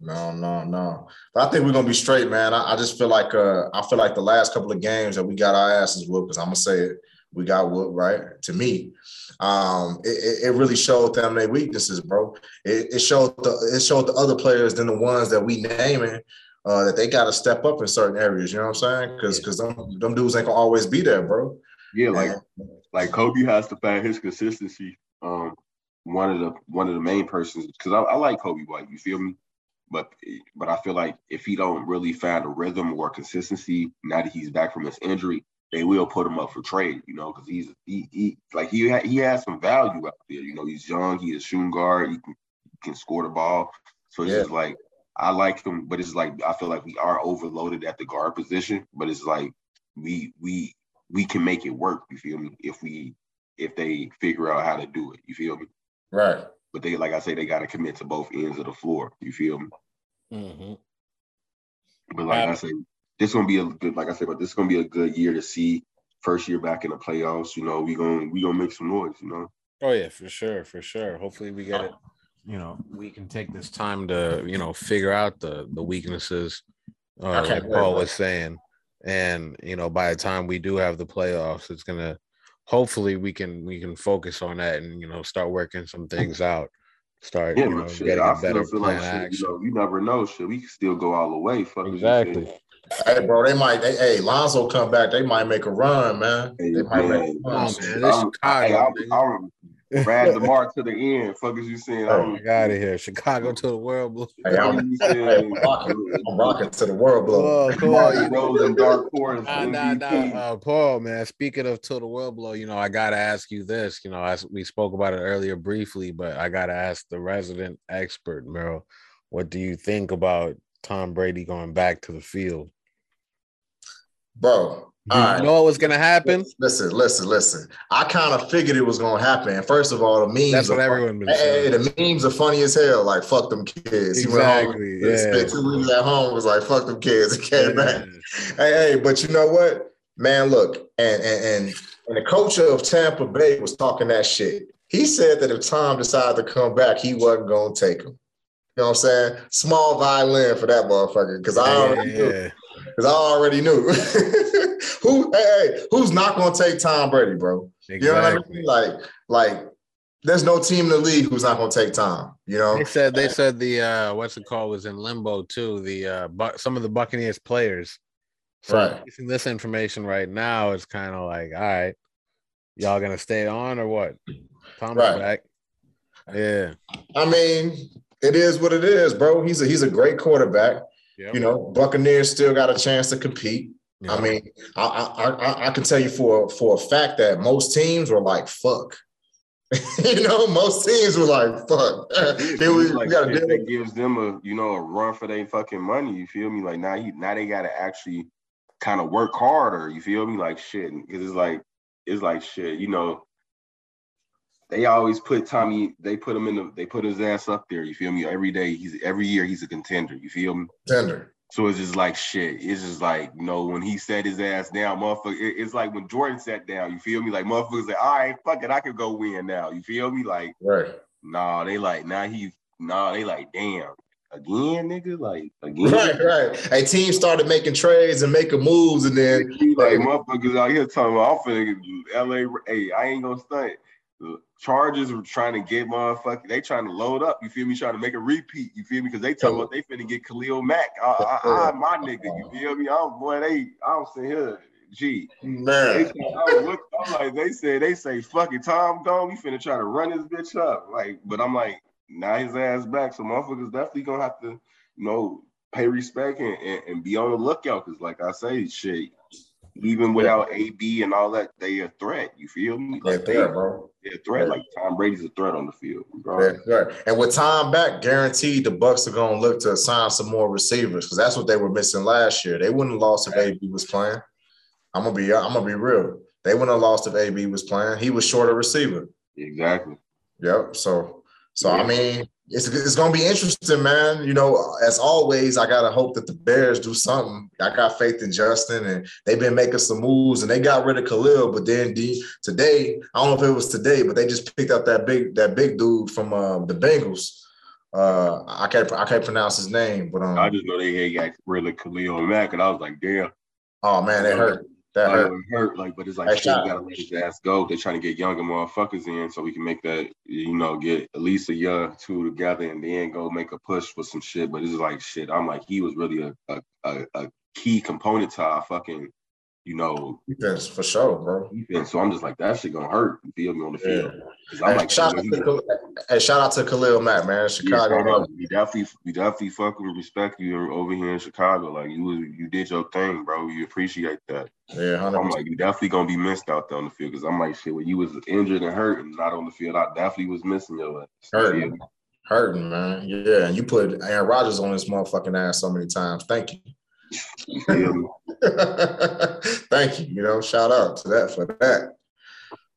No, no, no. But I think we're gonna be straight, man. I, I, just feel like uh I feel like the last couple of games that we got our asses whooped, because I'm gonna say it, we got whooped, right? To me. Um, it, it really showed them their weaknesses, bro. It, it showed the it showed the other players than the ones that we naming uh, that they got to step up in certain areas. You know what I'm saying? Because because them, them dudes ain't gonna always be there, bro. Yeah, like like Coby has to find his consistency. Um, one of the one of the main persons because I, I like Coby White. You feel me? But but I feel like if he don't really find a rhythm or consistency now that he's back from his injury, they will put him up for trade. You know, because he's he, he like he ha- he has some value out there. You know, he's young. He's a shooting guard. He can, he can score the ball. So it's yeah. just like I like him, but it's like I feel like we are overloaded at the guard position. But it's like we we we can make it work. You feel me? If we if they figure out how to do it. You feel me? Right. But they, like I say, they got to commit to both ends of the floor. You feel me? Mm-hmm. But like I say, this gonna be a good, like I said, but this is gonna be a good year to see. First year back in the playoffs, you know, we gonna we gonna make some noise, you know. Oh yeah, for sure, for sure. Hopefully we get it. You know, we can take this time to you know figure out the the weaknesses, uh, like Paul was saying, and you know by the time we do have the playoffs, it's gonna hopefully we can we can focus on that and you know start working some things out. Start yeah, you know, shit, getting I a better feel like shit, you, know, you never know shit. We can still go all the way Fuck exactly. Hey bro they might they, hey Lonzo come back they might make a run man. Hey, they might man, make a run. Man, this Chicago, I'm, Brad DeMar to the end. Fuck is you saying? Oh, I got it here. Chicago to the world blue. Hey, I'm, I'm, rocking, I'm rocking to the world blue. Oh, cool. Rose and dark horse. Nah, nah, nah. Uh, Paul, man. Speaking of to the world blow, you know, I gotta ask you this. You know, as we spoke about it earlier briefly, but I gotta ask the resident expert, Merrill. What do you think about Tom Brady going back to the field? Bro, you right. know what was gonna happen? Listen, listen, listen. I kind of figured it was gonna happen. First of all, the memes. That's what everyone been. Hey, the memes are funny as hell. Like fuck them kids. Exactly. He went home, yeah. Spent two weeks at home. Was like fuck them kids. He came yeah. back. Hey, hey, but you know what, man? Look, and and and, and the coach of Tampa Bay was talking that shit. He said that if Tom decided to come back, he wasn't gonna take him. You know what I'm saying? Small violin for that motherfucker. Cause I already yeah. knew. Cause I already knew. Who hey, who's not gonna take Tom Brady, bro? Exactly. You know what I mean? Like like there's no team in the league who's not gonna take Tom. You know, they said they said the uh what's it called was in limbo too. The uh but some of the Buccaneers players. So right. this information right now is kind of like, all right, y'all gonna stay on or what? Tom's right. back. Yeah. I mean, it is what it is, bro. He's a he's a great quarterback. Yep. You know, Buccaneers still got a chance to compete. Yep. I mean, I, I I I can tell you for for a fact that most teams were like, fuck. you know, most teams were like, "Fuck." Then we, like, gotta deal. It gives them a you know a run for their fucking money. You feel me? Like now, he, now they gotta actually kind of work harder. You feel me? Like shit, because it's like it's like shit. You know, they always put Tommy. They put him in the. They put his ass up there. You feel me? Every day, he's every year he's a contender. You feel me? Contender. So it's just like shit. It's just like, you know, when he set his ass down, motherfucker, it's like when Jordan sat down, you feel me? Like motherfuckers like, all right, fuck it, I could go win now. You feel me? Like, right. Nah, they like, now nah, he's nah, they like, damn, again, nigga, like again. Right, right. A team started making trades and making moves, and then like, like motherfuckers out here talking about I'm finna LA. Hey, I ain't gonna stunt. Chargers are trying to get motherfucker. They trying to load up. You feel me? Trying to make a repeat. You feel me? Because they talking about they finna get Khalil Mack. I, I, I, my nigga. You feel me? I'm boy. They. I don't sit here. Gee, man. They, I look, I'm like they said. They say fucking it. Tom gone. We finna try to run this bitch up. Like, but I'm like, now his ass back. So motherfuckers definitely gonna have to, you know, pay respect and, and, and be on the lookout. Cause like I say, shit, even without AB and all that, they a threat. You feel me? Like they, bro. They're a threat. Like Tom Brady's a threat on the field. Bro. And with Tom back, guaranteed the Bucs are gonna look to sign some more receivers because that's what they were missing last year. They wouldn't have lost if AB was playing. I'm gonna be I'm gonna be real. They wouldn't have lost if AB was playing. He was short of receiver. Exactly. Yep. So so yeah. I mean, it's, it's going to be interesting, man. You know, as always, I got to hope that the Bears do something. I got faith in Justin, and they've been making some moves, and they got rid of Khalil. But then D, today, I don't know if it was today, but they just picked up that big that big dude from uh, the Bengals. Uh, I can't I can't pronounce his name, but um, I just know they got rid of Khalil Mack, and I was like, damn. Oh man, it hurt. That hurt. hurt. Like, but it's like, shit, you gotta let his ass go. They're trying to get younger motherfuckers in so we can make that, you know, get at least a year two together and then go make a push for some shit. But it's like shit. I'm like, he was really a a, a, a key component to our fucking you know, defense for sure, bro. Defense. So I'm just like that shit gonna hurt. You feel me on the field? Yeah. I'm hey, like, shout out to Khalil, hey, shout out to Khalil Mack, man. Chicago. Yeah, we definitely, we definitely fucking respect you over here in Chicago. Like you, you did your thing, bro. You appreciate that. Yeah, 100%. I'm like, you definitely gonna be missed out there on the field because I'm like, shit. When you was injured and hurt and not on the field, I definitely was missing your ass. Hurting, hurting, man. Yeah, and you put Aaron Rodgers on this motherfucking ass so many times. Thank you. Thank you. You know, shout out to that for that.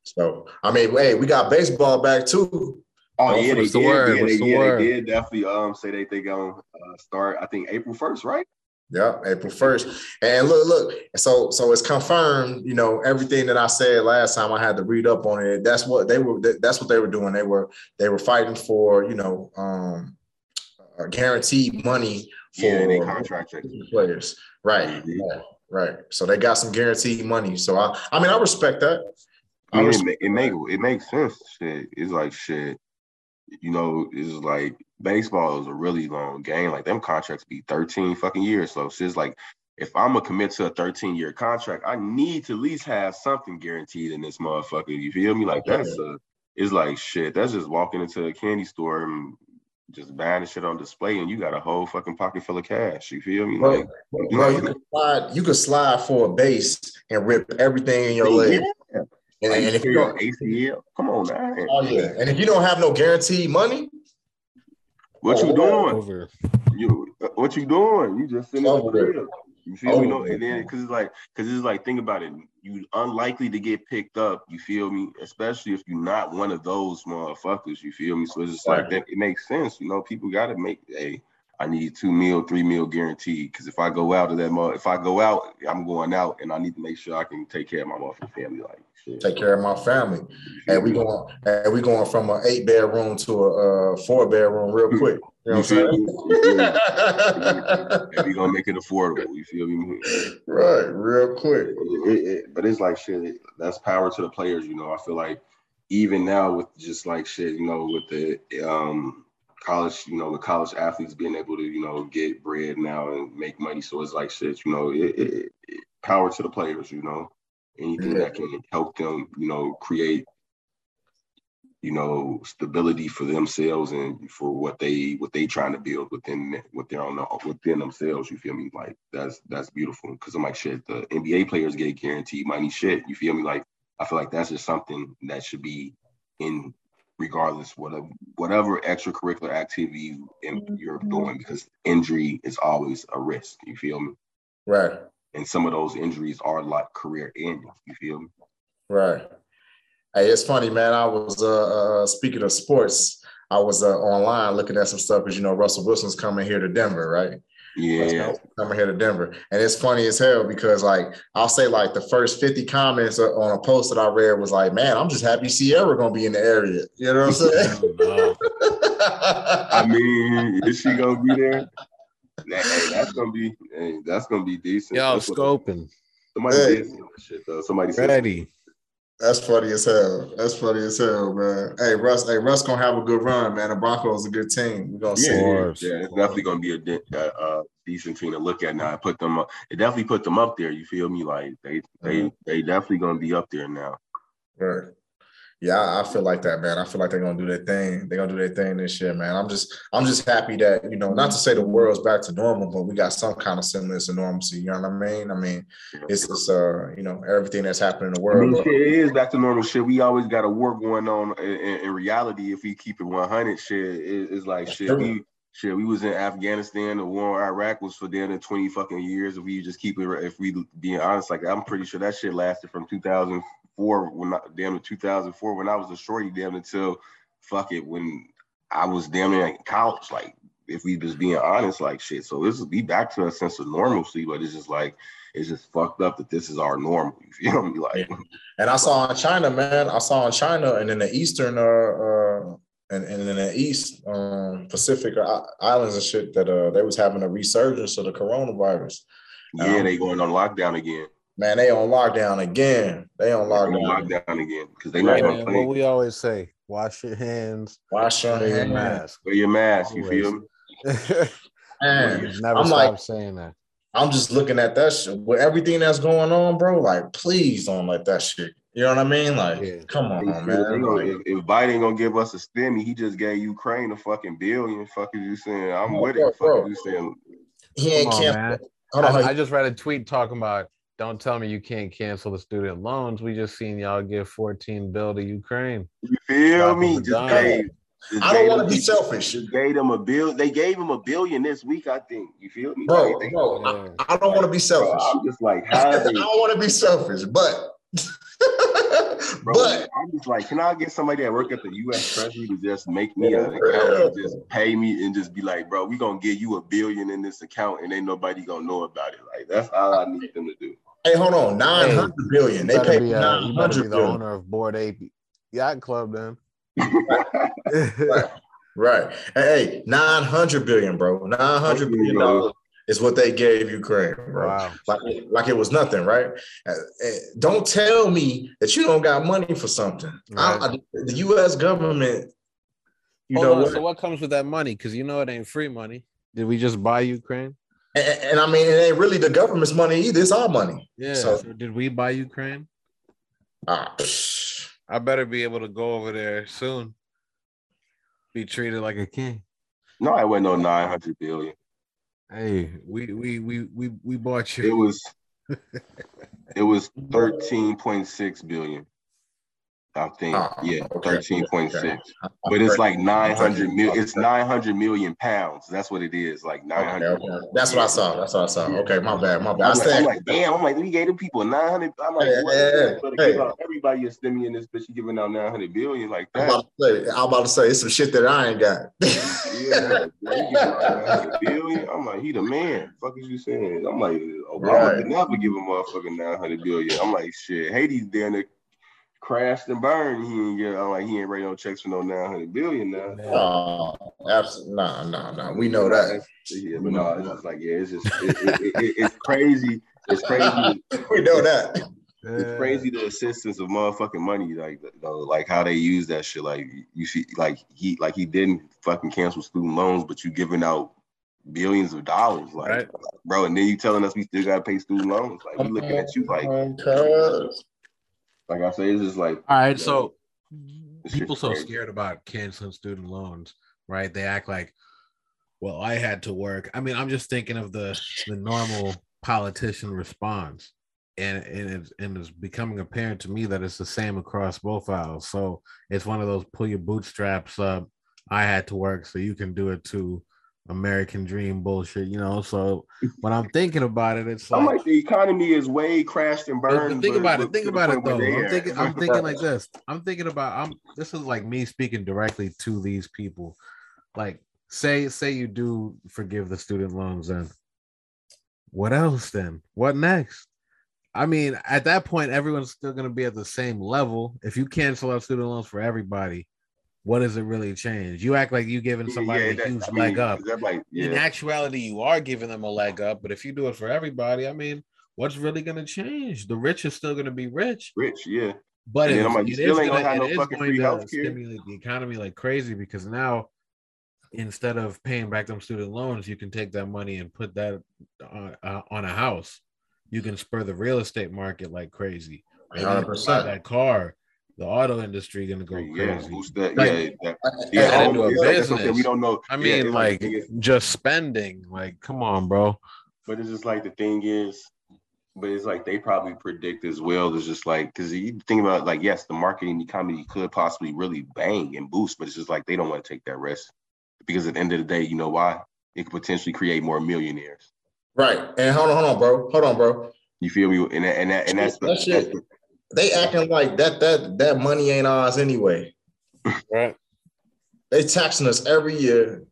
So, I mean, hey, we got baseball back too. Oh yeah, they did. The? Yeah, they, the yeah, they did definitely um say they they gonna uh, start. I think April first, right? Yeah, April first. And look, look. So, so it's confirmed. You know, everything that I said last time, I had to read up on it. That's what they were. That's what they were doing. They were they were fighting for. You know, um, guaranteed money for yeah, contract players. Right. Mm-hmm. Yeah, right. So they got some guaranteed money. So I, I mean, I respect that. I mean, respect it, make it makes sense. Shit, it's like shit. You know, it's like baseball is a really long game. Like them contracts be thirteen fucking years. So it's like if I'm gonna commit to a 13 year contract, I need to at least have something guaranteed in this motherfucker. You feel me? Like that's a, it's like shit. That's just walking into a candy store and just buying the shit on display and you got a whole fucking pocket full of cash. You feel me? Bro, like, bro, you could slide, you could slide for a base and rip everything in your leg. Yeah. And, and, if you don't ACL, come on now. Oh yeah. And if you don't have no guaranteed money, what oh, you doing? Over. You what you doing? You just sitting over there. You feel oh, me? No, and then because it's like because it's like think about it. You unlikely to get picked up. You feel me? Especially if you're not one of those motherfuckers. You feel me? So it's just like that. It makes sense. You know, people got to make a. I need two meal, three meal guaranteed. Because if I go out of that, if I go out, I'm going out, and I need to make sure I can take care of my motherfucking family. Like. Take care of my family. And we going, and we going from an eight bedroom to a uh, four bedroom real quick. You know what I'm saying? we gonna make it affordable. You feel me? Right, real quick. It, it, but it's like shit. That's power to the players. You know, I feel like even now with just like shit, you know, with the um college, you know, the college athletes being able to, you know, get bread now and make money. So it's like shit, you know, it power to the players, you know, anything yeah. that can help them, you know, create, you know, stability for themselves and for what they what they trying to build within what they're on within themselves. You feel me? Like that's that's beautiful. Cause I'm like shit. The NBA players get guaranteed money. Shit, you feel me? Like I feel like that's just something that should be in regardless whatever whatever extracurricular activity mm-hmm. you're doing because injury is always a risk you feel me right and some of those injuries are like career ending you feel me right hey it's funny man i was uh, uh speaking of sports i was uh, online looking at some stuff because you know russell wilson's coming here to denver right yeah. Coming here to Denver. And it's funny as hell because like I'll say like the first 50 comments on a post that I read was like, man, I'm just happy Ciara gonna be in the area. You know what I'm saying? I mean, is she gonna be there? Hey, that's gonna be hey, that's gonna be decent. Y'all scoping. Somebody hey. did shit though. Somebody said ready. That's funny as hell. That's funny as hell, man. Hey, Russ. Hey, Russ gonna have a good run, man. The Broncos a good team. We're gonna yeah, see. Yeah, yeah, it's definitely gonna be a, a, a, decent team to look at now. I put them up. It definitely put them up there. You feel me? Like they, they, mm-hmm. they definitely gonna be up there now. Right. Yeah, I feel like that, man. I feel like they're gonna do their thing. They're gonna do their thing this year, man. I'm just, I'm just happy that you know, not to say the world's back to normal, but we got some kind of semblance of normalcy. You know what I mean? I mean, it's just, uh, you know, everything that's happening in the world. I mean, shit, it is back to normal. Shit, we always got a war going on. In, in reality, if we keep it 100, shit, it, it's like shit. We, shit, we was in Afghanistan. The war in Iraq was for damn near 20 fucking years. If we just keep it, if we being honest, like I'm pretty sure that shit lasted from 2000 four when I, damn in 2004 when I was a shorty damn until fuck it when I was damn near in college. Like if we just being honest, like shit. So this is be back to a sense of normalcy, but it's just like it's just fucked up that this is our normal. You feel me? Like, and I saw in China, man. I saw in China and in the eastern, uh, uh and, and in the east um, Pacific uh, islands and shit that uh they was having a resurgence of the coronavirus. Yeah, um, they going on lockdown again. Man, they on lockdown again. They on lockdown, lockdown again because they not gonna play. What we always say: wash your hands, wash your hands, mask, wear your mask. You feel me? Man, never I'm stop like, saying that. I'm just looking at that shit with everything that's going on, bro. Like, please don't let that shit. You know what I mean? Like, yeah. come on, man. Gonna, if, if, Biden gonna give us a stimmy, he just gave Ukraine a fucking billion. Fuck is you saying? I'm with it. Fuck is you saying? He ain't on, I, I just read a tweet talking about don't tell me you can't cancel the student loans. We just seen y'all give 14 bill to Ukraine. You feel me? Just gave, just I don't want to be selfish. Just gave them a bill. They gave him a billion this week, I think. You feel me? Bro, like, bro I, I, don't want to be selfish. Bro, I'm just like, how I don't want to be selfish, but Bro, but I'm just like, can I get somebody that work at the U.S. Treasury to just make me an account and just pay me and just be like, bro, we gonna give you a billion in this account and ain't nobody gonna know about it. Like that's all I need them to do. Hey, hold on, nine hundred hey, billion. They pay be, uh, you better be the owner of Bored Ape Yacht Club, then. right. right. Hey, nine hundred billion, bro. Nine hundred billion dollars is what they gave Ukraine, bro. Wow. Like, like it was nothing, right? Uh, uh, don't tell me that you don't got money for something. Right. I, I, the U.S. government. You Hold know on, what? So what comes with that money? Because you know it ain't free money. Did we just buy Ukraine? And, and, I mean, it ain't really the government's money either. It's our money. Yeah. So, so did we buy Ukraine? Ah, I better be able to go over there soon. Be treated like a king. No, I went no nine hundred billion. Hey, we we we we we bought you. It was it was thirteen point six billion. I think, uh, yeah, thirteen point six. But it's like nine hundred million. It's nine hundred million pounds. That's what it is. Like nine hundred. Okay. That's what I saw. That's what I saw. Okay, my bad. My bad. I'm, like, I'm like, damn. I'm like, we gave them people nine hundred. I'm like, yeah, yeah, hey. everybody a stimmy in this bitch. You giving out nine hundred billion like that? I'm about, say, I'm about to say, it's some shit that I ain't got. yeah, billion. I'm like, he the man. Fuck is you saying? I'm like, Obama right. could never give a motherfucking nine hundred billion. I'm like, shit. Hades down there crashed and burned. He ain't get. I'm like he ain't writing no checks for no nine hundred billion now. Oh, absolutely. No, no, no. We know that. Yeah, but no, it's just like yeah, it's just it, it, it, it's crazy. It's crazy. we know that. it's crazy the assistance of motherfucking money, like though, like how they use that shit. Like you see, like he like he didn't fucking cancel student loans, but you giving out billions of dollars, like right. bro, and then you telling us we still gotta pay student loans. Like we looking at you like, like I say, it's just like all right. So people so crazy. scared about canceling student loans, right? They act like, well, I had to work. I mean, I'm just thinking of the the normal politician response and and it's, and it's becoming apparent to me that it's the same across both aisles. So it's one of those pull your bootstraps up. I had to work, so you can do it too. American dream bullshit, you know. So when I'm thinking about it, it's like, like the economy is way crashed and burned. Think about it. Think about it though. I'm thinking. I'm thinking like this. I'm thinking about. I'm. This is like me speaking directly to these people. Like, say, say you do forgive the student loans, then what else? Then what next? I mean, at that point, everyone's still going to be at the same level. If you cancel out student loans for everybody, what does it really change? You act like you giving somebody yeah, yeah, a huge I mean, leg up. Like, yeah. In actuality, you are giving them a leg up. But if you do it for everybody, I mean, what's really going to change? The rich is still going to be rich. Rich, yeah. But it, like, it is going to stimulate the economy like crazy because now instead of paying back them student loans, you can take that money and put that on, uh, on a house you can spur the real estate market like crazy. Hundred percent. That car, the auto industry gonna go crazy. Yeah, boost that. Like, yeah, that, yeah. into a oh, business. we don't know. I mean, yeah, like, like just spending. Like, come on, bro. But it's just like the thing is, but it's like they probably predict as well. It's just like because you think about like yes, the marketing economy could possibly really bang and boost, but it's just like they don't want to take that risk because at the end of the day, you know why? It could potentially create more millionaires. Right. And hold on, hold on, bro. Hold on, bro. You feel me? And that, and that, and that's, that shit, that's the, they acting like that that that money ain't ours anyway. Right. They taxing us every year.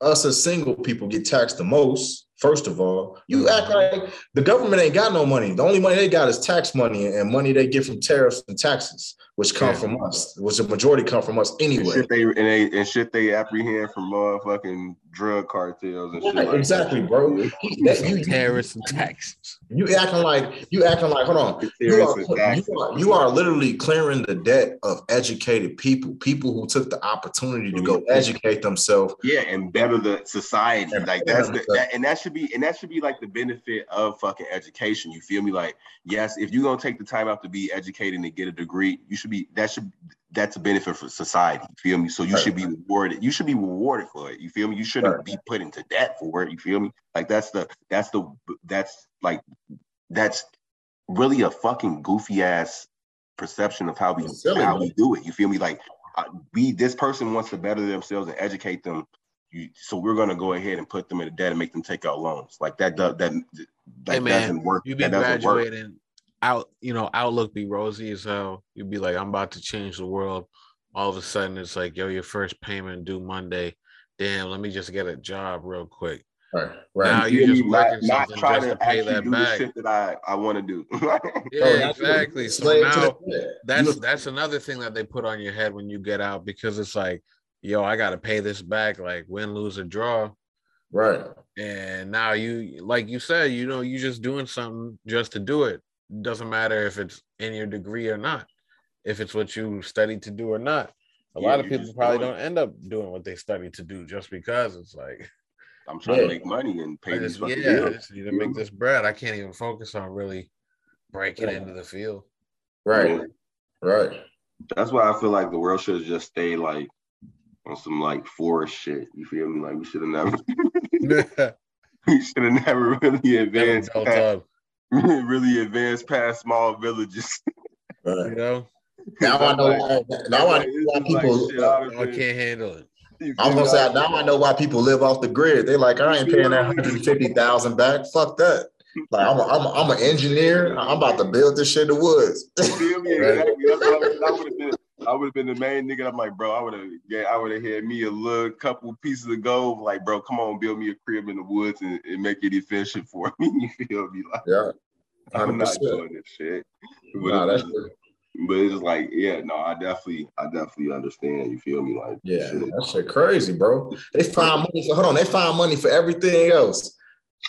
Us as single people get taxed the most. First of all, you mm-hmm. act like the government ain't got no money. The only money they got is tax money and money they get from tariffs and taxes which come yeah. from us, which the majority come from us anyway. And shit they and, they and shit they apprehend from motherfucking drug cartels and shit. Like exactly, that. bro. That, you terrorists and taxes. You acting like you acting like hold on. You are, you are, you are literally clearing the debt of educated people, people who took the opportunity to go educate themselves. Yeah, and better the society. And like that's the, that, and that should be and that should be like the benefit of fucking education. You feel me? Like yes, if you're gonna take the time out to be educated and get a degree, you should be that should that's a benefit for society. You feel me? So you right. should be rewarded. You should be rewarded for it. You feel me? You shouldn't right. be put into debt for it. You feel me? Like that's the that's the that's like that's really a fucking goofy ass perception of how we silly, how man. we do it. You feel me? Like uh, we this person wants to better themselves and educate them. You, so we're gonna go ahead and put them in a debt and make them take out loans. Like that does that, that hey man, doesn't work. You be graduating out, you know, outlook be rosy as hell. You'd be like, I'm about to change the world. All of a sudden, it's like, yo, your first payment due Monday. Damn, let me just get a job real quick. Right, right. Now you're just working not, something not just to, to pay that back. shit that I, I want to do. yeah, exactly. So now that's that's another thing that they put on your head when you get out because it's like, yo, I got to pay this back, like win, lose, or draw. Right. And now you, like you said, you know, you just doing something just to do it doesn't matter if it's in your degree or not, if it's what you studied to do or not. A yeah, lot of people probably don't end up doing what they studied to do just because it's like I'm trying yeah. to make money and pay these fucking yeah, bills. I just need to make this bread. I can't even focus on really breaking yeah. into the field. Right. Right. That's why I feel like the world should just stay like on some like forest shit. You feel me? Like we should have never we should have never really advanced. really advanced past small villages. Right. You know. Now I know. Why, now I know why people. Like, I can't handle it. I was gonna say now I know why people live off the grid. They're like, I ain't paying that hundred fifty thousand back. Fuck that. Like I'm, a, I'm, a, I'm an engineer. I'm about to build this shit in the woods. I would have been the main nigga. I'm like, bro, I would have, yeah, I would have had me a little couple pieces of gold. Like, bro, come on, build me a crib in the woods and, and make it efficient for me. you feel me? Like, yeah, 100%. I'm not doing this shit. But, nah, that's but it's like, yeah, no, I definitely, I definitely understand. You feel me? Like, yeah, shit. that shit crazy, bro. They find money for hold on, they find money for everything else.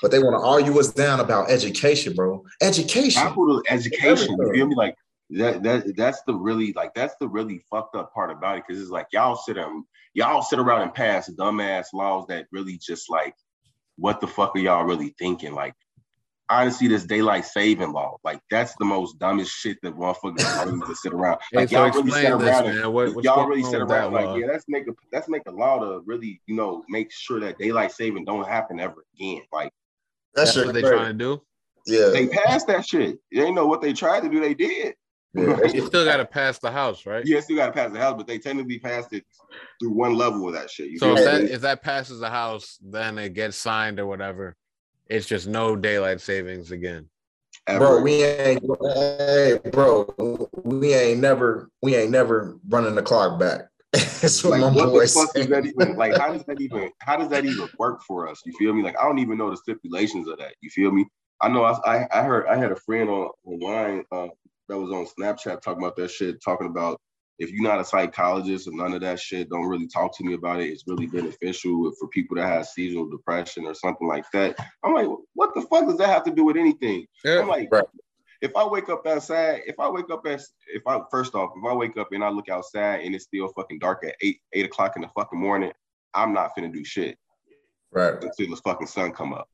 but they want to argue us down about education, bro. Education, capital education. You feel me? Like that. That that's the really like that's the really fucked up part about it because it's like y'all sit down, y'all sit around and pass dumbass laws that really just like, what the fuck are y'all really thinking? Like honestly, this daylight saving law, like that's the most dumbest shit that motherfuckers need to sit around. Like hey, y'all really sit around, this, and, what, y'all really sit around like, yeah, let's make a let's make a law to really, you know, make sure that daylight saving don't happen ever again. Like that's, that's what they trying to do. Yeah, they passed that shit. They know what they tried to do. They did. Yeah. you still got to pass the house, right? Yeah, still got to pass the house, but they technically passed it through one level of that shit. You so if that, if that passes the house, then it gets signed or whatever it's just no daylight savings again. Ever. Bro, we ain't hey, bro, we ain't never we ain't never running the clock back. That's what like, my what the fuck is that even like how does that even how does that even work for us? You feel me? Like I don't even know the stipulations of that. You feel me? I know I I, heard I had a friend on online uh, that was on Snapchat talking about that shit, talking about if you're not a psychologist and none of that shit, don't really talk to me about it. It's really beneficial for people that have seasonal depression or something like that. I'm like, what the fuck does that have to do with anything? Yeah, I'm like, right. if I wake up outside, if I wake up as if I first off, if I wake up and I look outside and it's still fucking dark at eight, eight o'clock in the fucking morning, I'm not finna do shit. Right. Until the fucking sun come up.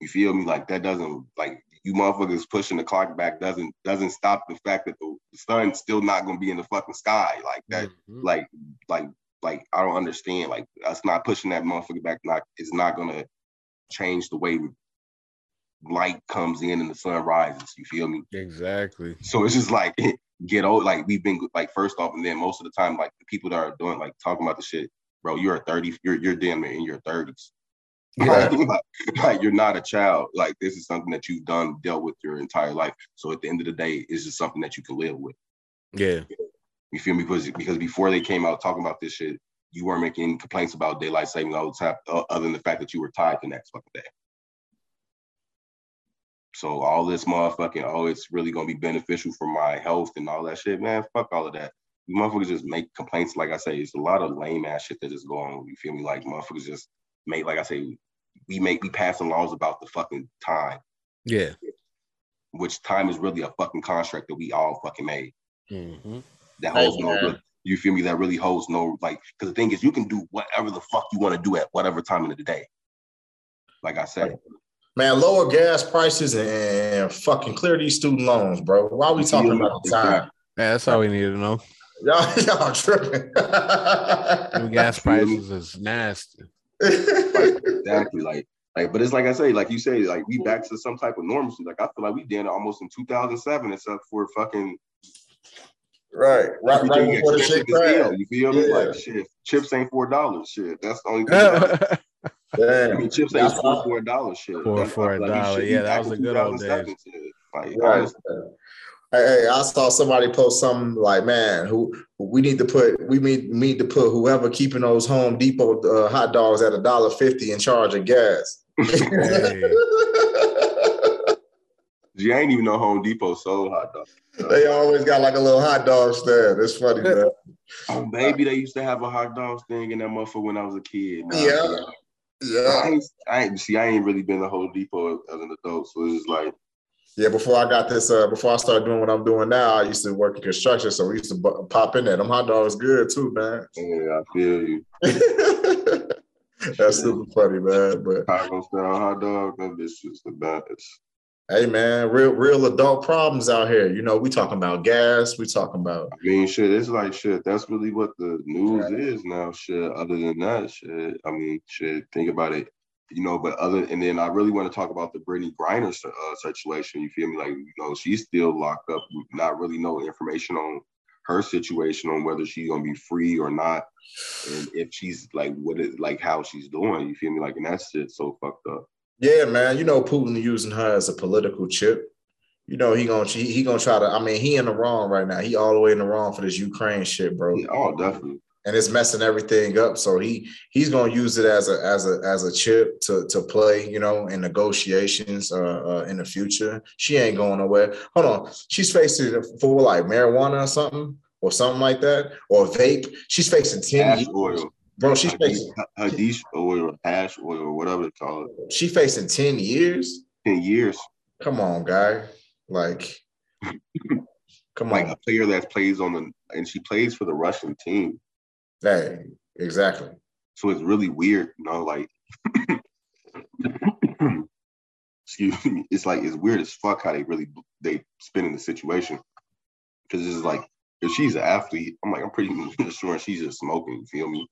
You feel me? Like that doesn't like you motherfuckers pushing the clock back doesn't doesn't stop the fact that the, sun's still not gonna be in the fucking sky like that. Mm-hmm. Like like like I don't understand. Like us not pushing that motherfucker back not is not gonna change the way light comes in and the sun rises. You feel me? Exactly. So it's just like get old. Like we've been like first off, and then most of the time, like the people that are doing like talking about the shit, bro. You're 30. You're you're damn near in your 30s. Yeah. like, like, you're not a child. Like this is something that you've done, dealt with your entire life. So at the end of the day, it's just something that you can live with. Yeah. You feel me? Because because before they came out talking about this shit, you weren't making any complaints about daylight saving all the time, uh, other than the fact that you were tired the next fucking day. So all this motherfucking, oh, it's really gonna be beneficial for my health and all that shit, man. Fuck all of that. You motherfuckers just make complaints. Like I say, it's a lot of lame ass shit that is going on. You feel me? Like motherfuckers just make, like I say, we make we passing laws about the fucking time. Yeah. Which time is really a fucking contract that we all fucking made. Mm-hmm. That holds no. Really, you feel me? That really holds no like. Because the thing is, you can do whatever the fuck you want to do at whatever time of the day. Like I said. Man, lower gas prices and fucking clear these student loans, bro. Why are we talking about the time? Yeah, that's all we need to know. Y'all, y'all tripping. gas prices is nasty like, exactly. Like, like, but it's like I say, like you say, like we back to some type of normalcy. Like I feel like we did it almost in 2007, except for fucking. Right, right, right before the shit You feel me? Yeah. Like shit, chips ain't four dollars. Shit, that's the only thing. Damn. I mean, chips ain't four four dollars. Shit, four for a dollar. Yeah, that was a good old days. Like, right. Hey, I saw somebody post something like, "Man, who we need to put we need need to put whoever keeping those Home Depot uh, hot dogs at a dollar fifty in charge of gas." Hey. you ain't even know Home Depot sold hot dogs. They always got like a little hot dog stand. It's funny, man. oh, maybe they used to have a hot dog thing in that motherfucker when I was a kid. Nah, yeah. Yeah. I ain't, I ain't see. I ain't really been to Home Depot as an adult, so it's just like yeah, before I got this, uh, before I started doing what I'm doing now, I used to work in construction, so we used to b- pop in there. Them hot dogs good too, man. Yeah, I feel you. That's super funny, man. But Chicago style hot dog, that bitch is the best. Hey man, real real adult problems out here. You know, we talking about gas, we talking about I mean shit, it's like shit. That's really what the news is now. Shit. Other than that, shit. I mean, shit, think about it you know, but other and then I really want to talk about the Brittney Griner uh, situation. You feel me? Like you know, she's still locked up. Not really no information on her situation on whether she's gonna be free or not, and if she's like what it like how she's doing. You feel me? Like and that's shit so fucked up. Yeah, man. You know, Putin using her as a political chip. You know he gonna he, he gonna try to. I mean, he in the wrong right now. He all the way in the wrong for this Ukraine shit, bro. Yeah, oh, definitely and it's messing everything up. So he he's going to use it as a as a as a chip to to play, you know, in negotiations uh, uh, in the future. She ain't going nowhere. Hold on, she's facing for like marijuana or something or something like that or vape. She's facing ten years. Oil. bro, she's facing hashish oil, hash oil, whatever they call it. She facing ten years. Ten years. Come on, guy. Like, come like on. a player that plays on the and she plays for the Russian team. Hey, exactly. So it's really weird, you know, like excuse me, it's like it's weird as fuck how they really they spin in the situation. Cause it's like if she's an athlete, I'm like, I'm pretty sure she's just smoking, you feel me?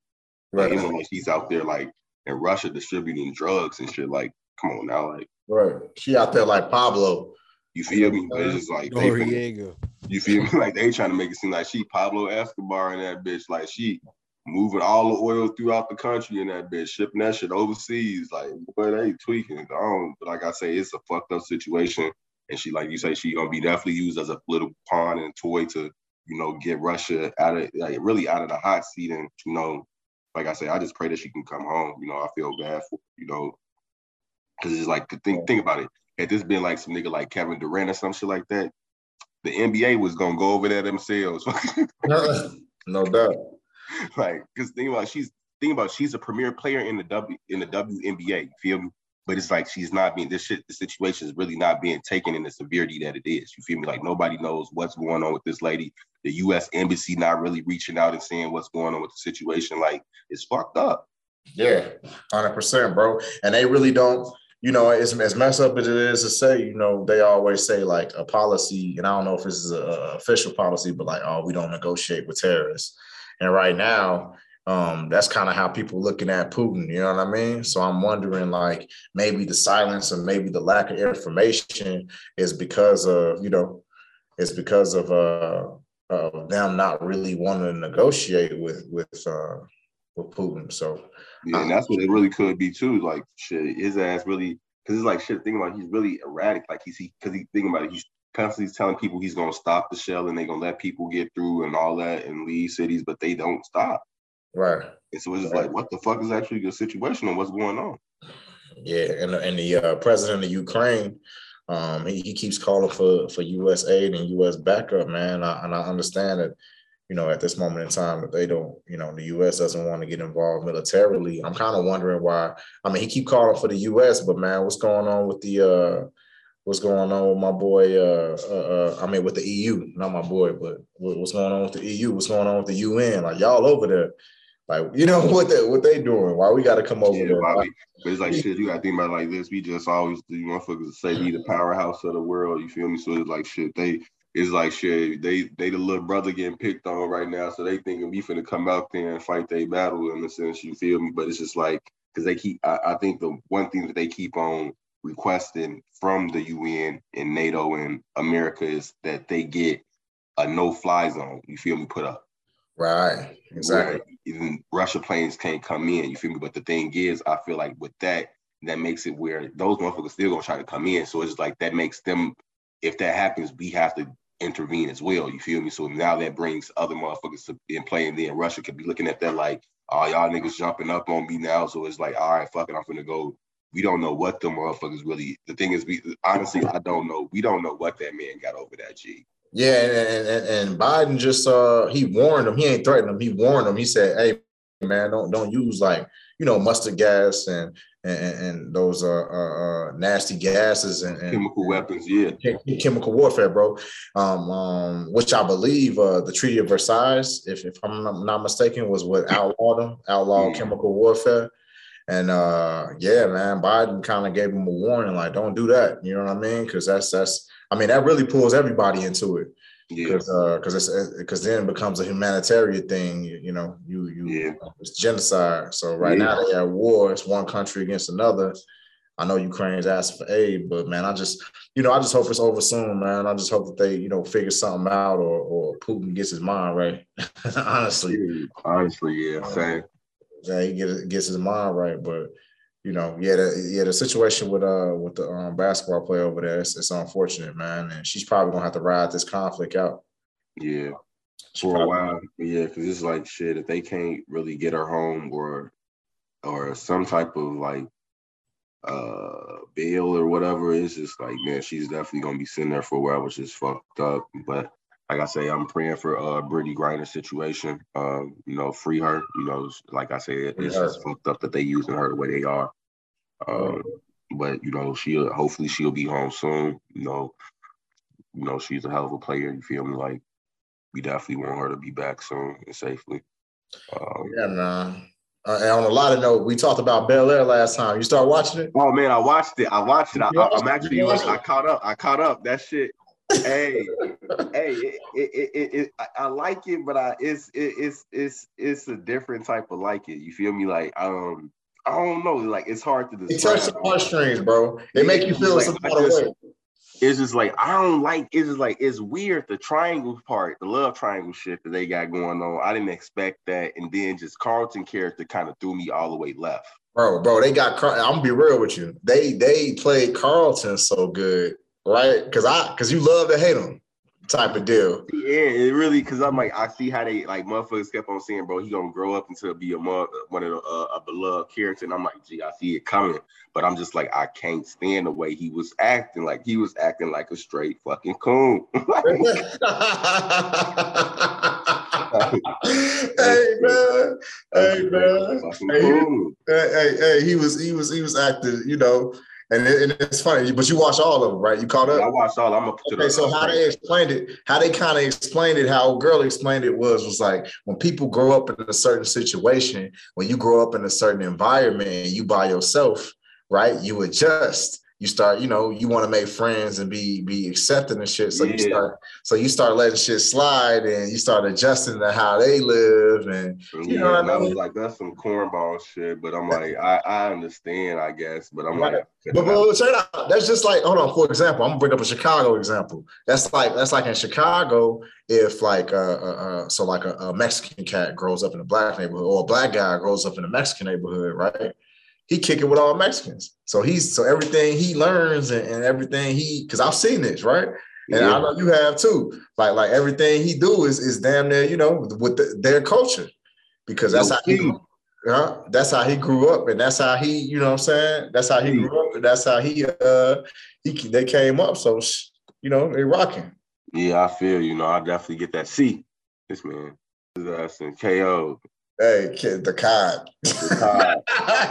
Right. Like, even like she's out there like in Russia distributing drugs and shit, like, come on now, like Right. She out there like Pablo. You feel me? But it's just like Noriega. You feel me? Like they trying to make it seem like she Pablo Escobar and that bitch. Like she moving all the oil throughout the country in that bitch, shipping that shit overseas. Like, boy, they tweaking. I don't, but like I say, it's a fucked up situation. And she, like you say, she gonna be definitely used as a little pawn and toy to, you know, get Russia out of like really out of the hot seat. And you know, like I say, I just pray that she can come home. You know, I feel bad for you know, because it's like think think about it. Had this been like some nigga like Kevin Durant or some shit like that, the NBA was gonna go over there themselves. no doubt. like, because think about she's think about she's a premier player in the W in the WNBA. Feel me? But it's like she's not being this shit. The situation is really not being taken in the severity that it is. You feel me? Like nobody knows what's going on with this lady. The U.S. embassy not really reaching out and saying what's going on with the situation. Like it's fucked up. Yeah, hundred percent, bro. And they really don't you know, as, as messed up as it is to say, you know, they always say like a policy, and I don't know if this is an official policy, but like, oh, we don't negotiate with terrorists. And right now, um, that's kind of how people looking at Putin. You know what I mean? So I'm wondering, like, maybe the silence or maybe the lack of information is because of, you know, it's because of uh, uh them not really wanting to negotiate with with uh, with Putin. So yeah, and that's what it really could be too. Like shit, his ass really because it's like shit. Thinking about he's really erratic. Like he's he because he thinking about it. He's constantly telling people he's gonna stop the shell and they're gonna let people get through and all that and leave cities, but they don't stop. Right. And so it's just right. like, what the fuck is actually the situation and what's going on? Yeah, and and the uh, president of Ukraine, um, he, he keeps calling for for U.S. aid and U.S. backup, man. I, and I understand that you know, at this moment in time, that they don't, you know, the U.S. doesn't want to get involved militarily. I'm kind of wondering why. I mean, he keep calling for the U.S., but man, what's going on with the, uh, what's going on with my boy? Uh, uh, uh I mean, with the EU, not my boy, but what's going on with the EU? What's going on with the UN? Like y'all over there, like you know what they what they doing? Why we got to come over yeah, there? But it's like shit. You got to think about like this. We just always the motherfuckers say we the powerhouse of the world. You feel me? So it's like shit. They it's like shit. They they the little brother getting picked on right now, so they thinking we finna come out there and fight their battle in a sense. You feel me? But it's just like because they keep. I, I think the one thing that they keep on requesting from the UN and NATO and America is that they get a no-fly zone. You feel me? Put up. Right. Exactly. even Russia planes can't come in. You feel me? But the thing is, I feel like with that, that makes it where those motherfuckers still gonna try to come in. So it's like that makes them. If that happens, we have to intervene as well. You feel me? So now that brings other motherfuckers to in play, and then Russia could be looking at that like, oh y'all niggas jumping up on me now. So it's like, all right, fuck it, I'm gonna go. We don't know what the motherfuckers really. The thing is, we honestly, I don't know. We don't know what that man got over that G. Yeah, and, and, and Biden just uh he warned him. He ain't threatened him. He warned him. He said, "Hey, man, don't don't use like you know mustard gas and and, and those uh, uh, uh, nasty gases and, and, chemical weapons, yeah, chemical warfare, bro. Um, um, which I believe uh, the Treaty of Versailles, if, if I'm not mistaken, was what outlawed them, outlawed chemical warfare. And uh, yeah, man, Biden kind of gave him a warning, like, don't do that. You know what I mean? Because that's that's, I mean, that really pulls everybody into it because yeah. because uh, it's because then it becomes a humanitarian thing. You, you know, you you yeah. it's genocide. So right yeah. now they are war. It's one country against another. I know Ukraine's asking for aid, but man, I just you know I just hope it's over soon, man. I just hope that they you know figure something out or or Putin gets his mind right. honestly, honestly, yeah, same. Yeah, he gets gets his mind right, but you know, yeah, the, yeah, the situation with uh with the um, basketball player over there, it's, it's, unfortunate, man, and she's probably gonna have to ride this conflict out. Yeah, for a while, yeah, because it's like shit. If they can't really get her home or or some type of like uh bail or whatever, it's just like man, she's definitely gonna be sitting there for a while, which is fucked up. But like I say, I'm praying for uh Brittney Griner situation. Um, you know, free her. You know, like I said, it's just fucked up that they using her the way they are. Um, but you know, she'll hopefully she'll be home soon. You know, you know, she's a hell of a player. You feel me? Like we definitely want her to be back soon and safely. Um, yeah, man. Uh, and on a lot of note, we talked about Bel Air last time. You start watching it? Oh man, I watched it. I watched it. I, am actually I caught up. I caught up. That shit. Hey, hey, it, it, it, it, I like it, but I it's it's it's it's a different type of like it. You feel me? Like um, I don't know. Like it's hard to describe. It touches the heartstrings, bro. They make you feel like, some kind of way it's just like I don't like. It's just like it's weird the triangle part, the love triangle shit that they got going on. I didn't expect that, and then just Carlton character kind of threw me all the way left. Bro, bro, they got. I'm gonna be real with you. They they played Carlton so good, right? Because I because you love to hate them type of deal. Yeah, it really because I'm like I see how they like motherfuckers kept on saying, bro, he gonna grow up into be a mother, one of the, uh, a beloved character, and I'm like, gee, I see it coming, but I'm just like I can't stand the way he was acting. Like he was acting like a straight fucking coon. hey man, hey man, hey, hey, hey, he was he was he was acting, you know and, it, and, it's funny, but you watch all of them, right? You caught up. I watched all. I'm up to okay. So how they explained it, how they kind of explained it, how girl explained it was was like when people grow up in a certain situation, when you grow up in a certain environment, and you by yourself, right? You adjust you start, you know, you want to make friends and be be accepting and shit. So yeah. you start, so you start letting shit slide and you start adjusting to how they live and you yeah, know what I, mean? was like, that's some cornball shit. But I'm like, I, I understand, I guess. But I'm right. like, but, but check it out. That's just like, hold on. For example, I'm gonna bring up a Chicago example. That's like that's like in Chicago, if like uh, uh, uh so like a, a Mexican cat grows up in a black neighborhood or a black guy grows up in a Mexican neighborhood, right? He kicking with all Mexicans. So he's so everything he learns and, and everything he because I've seen this, right? And yeah. I know you have too. Like like everything he do is is damn near, you know, with the, their culture. Because that's no how he uh, that's how he grew up, and that's how he, you know what I'm saying? That's how he grew up, and that's how he uh he they came up. So you know, they rocking. Yeah, I feel you know, I definitely get that. See, this man is us and KO. Hey, kid, the cod. The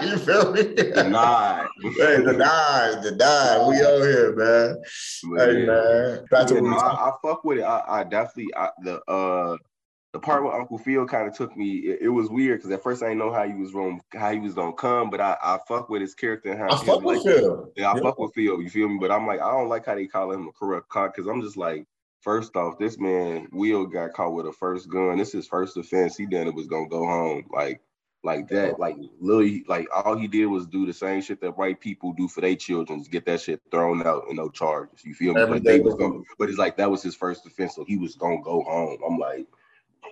you feel me? The nod. hey, the nod, the nod. We out here, man. hey, man. That's yeah, what I, I, fuck with it. I, I definitely I, the uh the part where Uncle Phil kind of took me, it, it was weird because at first I didn't know how he was going, how he was gonna come, but I, I fuck with his character and how I fuck with Phil. Yeah, I yeah. fuck with Phil. You feel me? But I'm like, I don't like how they call him a corrupt cop because I'm just like, First off, this man Will got caught with a first gun. This is his first offense. He done it was gonna go home. Like like that. Like literally, like all he did was do the same shit that white people do for their children, get that shit thrown out and no charges. You feel me? But they was gonna, but it's like that was his first offense, so he was gonna go home. I'm like,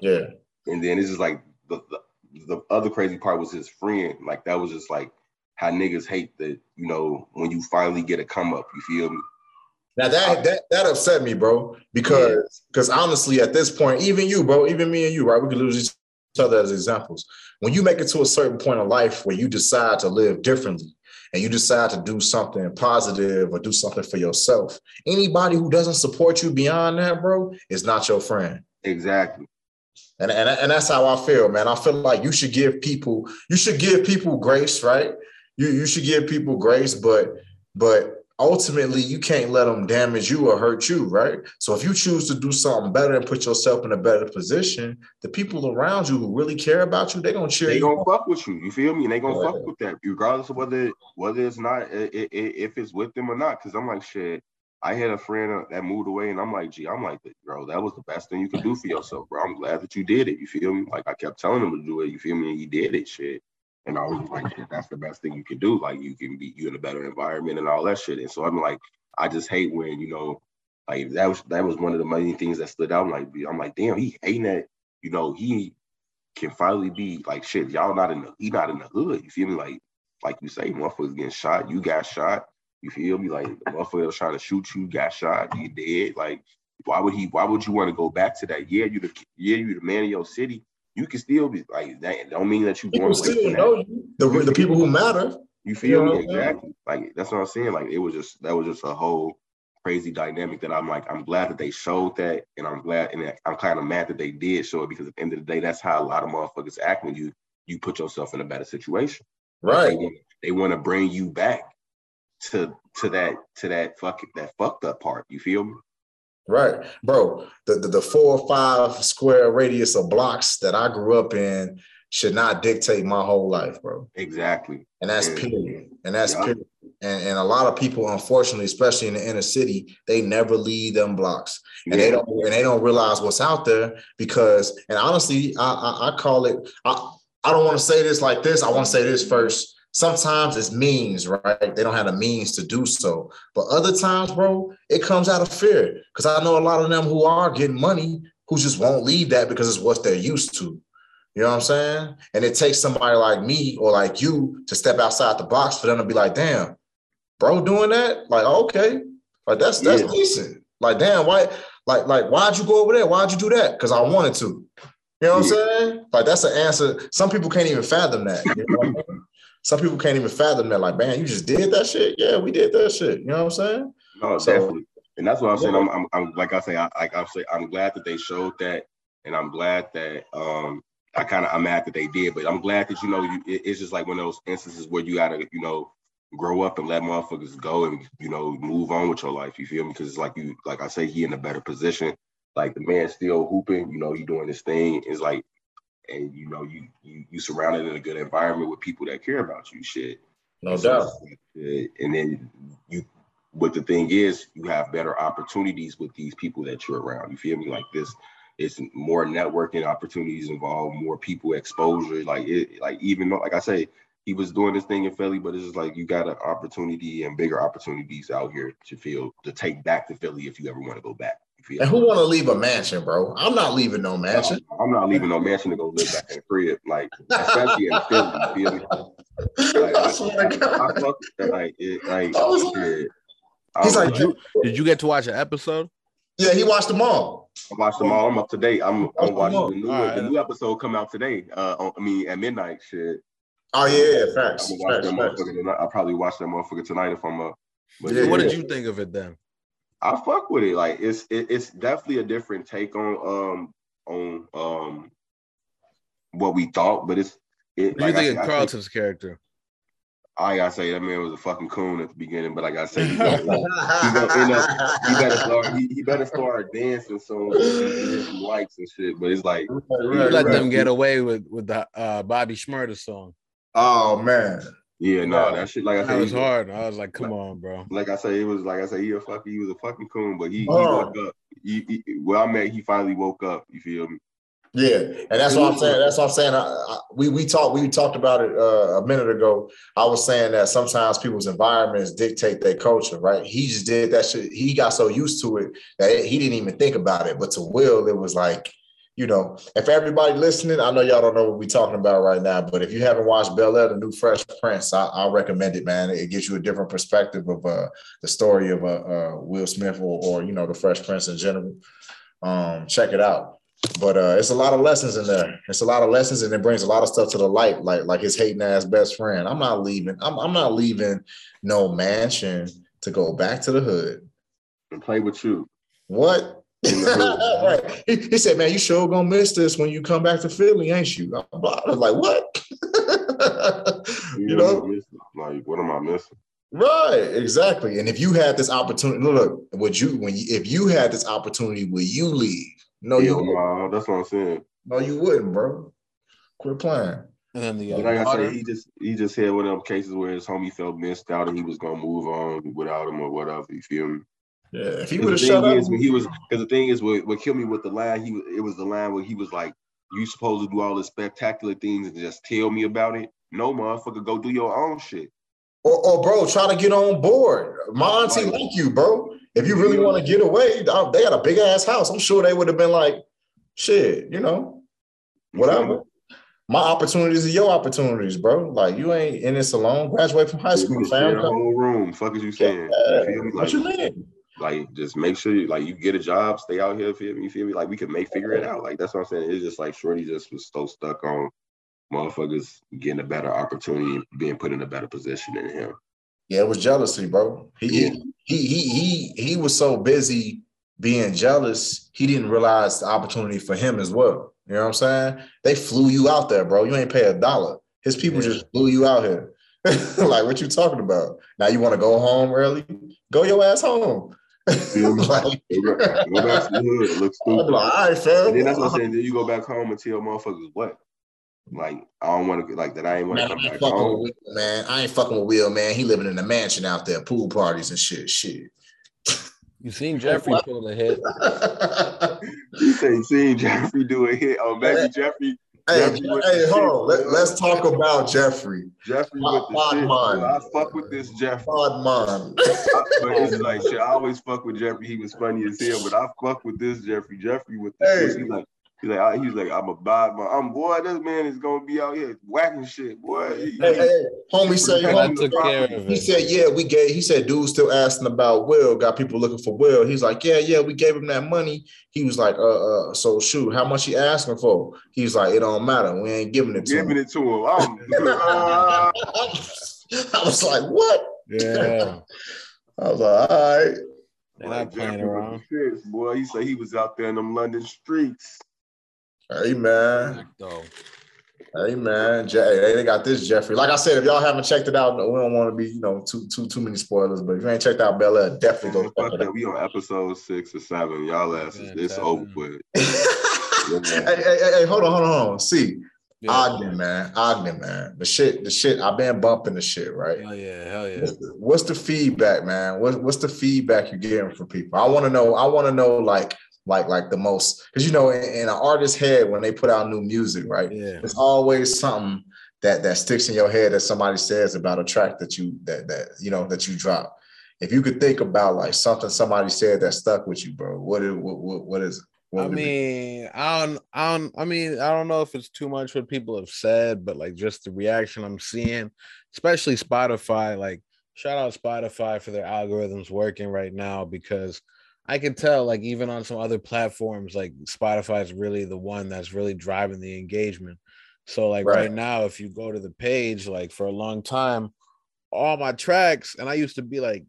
yeah. And then this is like the, the the other crazy part was his friend. Like that was just like how niggas hate that, you know, when you finally get a come up, you feel me? Now that that that upset me, bro, because because yeah. honestly, at this point, even you, bro, even me and you, right, we could lose each other as examples. When you make it to a certain point of life where you decide to live differently and you decide to do something positive or do something for yourself, anybody who doesn't support you beyond that, bro, is not your friend. Exactly. And, and, and that's how I feel, man. I feel like you should give people, you should give people grace, right? You you should give people grace, but but ultimately you can't let them damage you or hurt you, right? So if you choose to do something better and put yourself in a better position, the people around you who really care about you, they're gonna cheer they you. They gonna fuck with you. You feel me? And they gonna yeah. fuck with that, regardless of whether whether it's not if it's with them or not. Because I'm like, shit. I had a friend uh, that moved away, and I'm like, gee, I'm like, bro, that was the best thing you could do for yourself, bro. I'm glad that you did it. You feel me? Like I kept telling him to do it. You feel me? And he did it. Shit. And I was like, that's the best thing you can do. Like you can be you in a better environment and all that shit. And so I'm like, I just hate when, you know, like that was that was one of the main things that stood out. I'm like, I'm like, damn, he hating that, you know, he can finally be like shit, y'all not in the he not in the hood. You feel me? Like, like you say, motherfuckers getting shot, you got shot. You feel me? Like the motherfucker was trying to shoot you, got shot, you dead. Like, why would he why would you want to go back to that? Yeah, you the yeah, you the man of your city you can still be like that. Don't mean that you people still know you. The, the people who matter. You feel you know me exactly? Like that's what I'm saying. Like it was just that was just a whole crazy dynamic that I'm like, I'm glad that they showed that, and I'm glad, and I'm kind of mad that they did show it because at the end of the day, that's how a lot of motherfuckers act when you you put yourself in a better situation. Right. They, want to bring you back to to that to that fucking that fucked up part. You feel me? Right, bro. The, the the four or five square radius of blocks that I grew up in should not dictate my whole life, bro. Exactly. And that's period. And that's yeah. period. And, and a lot of people, unfortunately, especially in the inner city, they never leave them blocks, and they don't and they don't realize what's out there because. And honestly, I I, I call it. I I don't want to say this like this. I want to say this first. Sometimes it's means, right? They don't have the means to do so. But other times, bro, it comes out of fear. Because I know a lot of them who are getting money who just won't leave that because it's what they're used to. You know what I'm saying? And it takes somebody like me or like you to step outside the box for them to be like, damn, bro, doing that? Like, okay. Like that's that's yeah. decent. Like, damn, why like like why'd you go over there? Why'd you do that? Because I wanted to. You know what yeah. I'm saying? Like that's the answer. Some people can't even fathom that. You know Some people can't even fathom that. Like, man, you just did that shit. Yeah, we did that shit. You know what I'm saying? No, so, definitely. And that's what I'm saying. I'm, I'm, I'm like I say, I, like I say, I'm glad that they showed that, and I'm glad that um I kind of I'm mad that they did, but I'm glad that you know you, it, it's just like one of those instances where you gotta you know grow up and let motherfuckers go and you know move on with your life. You feel me? Because it's like you like I say, he in a better position. Like the man still hooping, you know, he doing his thing. Is like, and you know, you you you surrounded in a good environment with people that care about you. Shit. No and doubt. So, and then you but the thing is, you have better opportunities with these people that you're around. You feel me? Like this, it's more networking opportunities involved, more people exposure. Like it, like even though, like I say, he was doing this thing in Philly, but it's just like you got an opportunity and bigger opportunities out here to feel to take back to Philly if you ever want to go back. And who want to leave a mansion, bro? I'm not leaving no mansion. No, I'm not leaving no mansion to go live back in the crib, like especially in Philly. You feel me? Like, I, I, I, I like, it, like, shit. He's like, did you, did you get to watch an episode? Yeah, he watched them all. I watched them all. I'm up to date. I'm, I'm watching the new, right. the new episode come out today. Uh, on, I mean, at midnight. Shit. Oh yeah, yeah facts. I'm facts, facts. I'll probably watch that motherfucker tonight if I'm up. But yeah, what did you think of it then? I fuck with it. Like it's it, it's definitely a different take on um on um what we thought, but it's it. What do like you think I, of Carlton's think, character? I gotta say that man was a fucking coon at the beginning, but like I gotta say he, gonna, he, gonna end up, he better start he, he better start dancing soon, some likes and shit. But it's like right, right, let right. them get away with with the uh, Bobby Shmurda song. Oh man. Yeah, no, that shit. Like I said, it was hard. I was like, "Come like, on, bro." Like I said, it was like I say, he a fucking, he was a fucking coon, but he, oh. he woke up. He, he, well, I met, he finally woke up. You feel me? Yeah, and that's what I'm saying. That's what I'm saying. I, I, we we talked we talked about it uh, a minute ago. I was saying that sometimes people's environments dictate their culture, right? He just did that shit. He got so used to it that he didn't even think about it. But to Will, it was like, you know, if everybody listening, I know y'all don't know what we're talking about right now, but if you haven't watched Bel Air, the new Fresh Prince, I, I recommend it, man. It gives you a different perspective of uh, the story of uh, uh, Will Smith or, or you know the Fresh Prince in general. Um, check it out but uh, it's a lot of lessons in there. It's a lot of lessons, and it brings a lot of stuff to the light, like like his hating ass best friend. I'm not leaving. I'm I'm not leaving no mansion to go back to the hood and play with you. What? right. He, he, said, "Man, you sure gonna miss this when you come back to Philly, ain't you?" I was like, "What?" you, you know, like, what am I missing? Right, exactly. And if you had this opportunity, look, would you when you, if you had this opportunity, would you leave? No, you wouldn't. that's what I'm saying. No, you wouldn't, bro. Quit playing. And then the uh, like I said, he just he just had one of them cases where his homie felt missed out and he was gonna move on without him or whatever. You feel me? Yeah, if he would have shut up, is, when he was because the thing is what, what killed me with the line. He it was the line where he was like, "You supposed to do all the spectacular things and just tell me about it." No, motherfucker, go do your own shit. Or, or bro, try to get on board. My auntie like, like you, bro. If you really want to get away, they had a big ass house. I'm sure they would have been like, shit, you know, whatever. My opportunities are your opportunities, bro. Like you ain't in this alone. Graduate from high school, fam. Whole room. Fuck is you saying? Yeah. You like, what you mean? Like just make sure you like you get a job, stay out here. Feel me? You feel me? Like we can make figure it out. Like that's what I'm saying. It's just like Shorty just was so stuck on motherfuckers getting a better opportunity, being put in a better position than him. Yeah, it was jealousy, bro. He, yeah. he he he he was so busy being jealous, he didn't realize the opportunity for him as well. You know what I'm saying? They flew you out there, bro. You ain't pay a dollar. His people yeah. just flew you out here. like, what you talking about? Now you want to go home early? Go your ass home. like, go back to the hood. Look stupid. Like, All right, fam. And then that's what I'm saying. Then you go back home and tell motherfuckers what? Like, I don't want to like that. I ain't want to come back home. Will, man, I ain't fucking with Will, man. He living in a mansion out there, pool parties and shit. Shit. You seen Jeffrey pull a hit. you say seen Jeffrey do a hit. Oh, maybe Jeffrey Hey, hey, hold on. Let, us talk about Jeffrey. Jeffrey with the shit. I fuck with this Jeffrey. Podman. but it's like shit. I always fuck with Jeffrey. He was funny as hell, but I fuck with this Jeffrey. Jeffrey with the hey. shit. He like He's like, he's like, I'm a bad man. I'm boy, this man is gonna be out here whacking shit, boy. He, hey, hey, homie said, homie, took care of he said, yeah, we gave. He said, dude's still asking about Will. Got people looking for Will. He's like, yeah, yeah, we gave him that money. He was like, uh, uh, so shoot, how much he asking for? He's like, it don't matter. We ain't giving it to giving him. it to him. uh... I was like, what? Yeah. I was like, all right. They're not playing around. Boy, he said he was out there in them London streets. Hey man. Hey man, Jay, they got this Jeffrey. Like I said, if y'all haven't checked it out, we don't want to be, you know, too too too many spoilers. But if you ain't checked out Bel-Air, definitely go. Check it out. We on episode six or seven. Y'all asses, it's over with. hey, hey, hey, hey, hold on, hold on, hold on. See, yeah. Ogden, man, Ogden, man. The shit, the shit. I've been bumping the shit, right? Hell yeah, hell yeah. What's the, what's the feedback, man? What, what's the feedback you're getting from people? I want to know. I want to know, like like like the most. Because you know in, in, an artist's head when they put out new music right yeah. it's always something that that sticks in your head that somebody says about a track that you that that you know that you drop if you could think about like something somebody said that stuck with you bro what is what, what, what is it? What I mean, I don't, I don't, I mean, I don't know if it's too much what people have said, but like just the reaction I'm seeing, especially Spotify, like shout out Spotify for their algorithms working right now because I can tell, like even on some other platforms, like Spotify is really the one that's really driving the engagement. So, like right. right now, if you go to the page, like for a long time, all my tracks, and I used to be like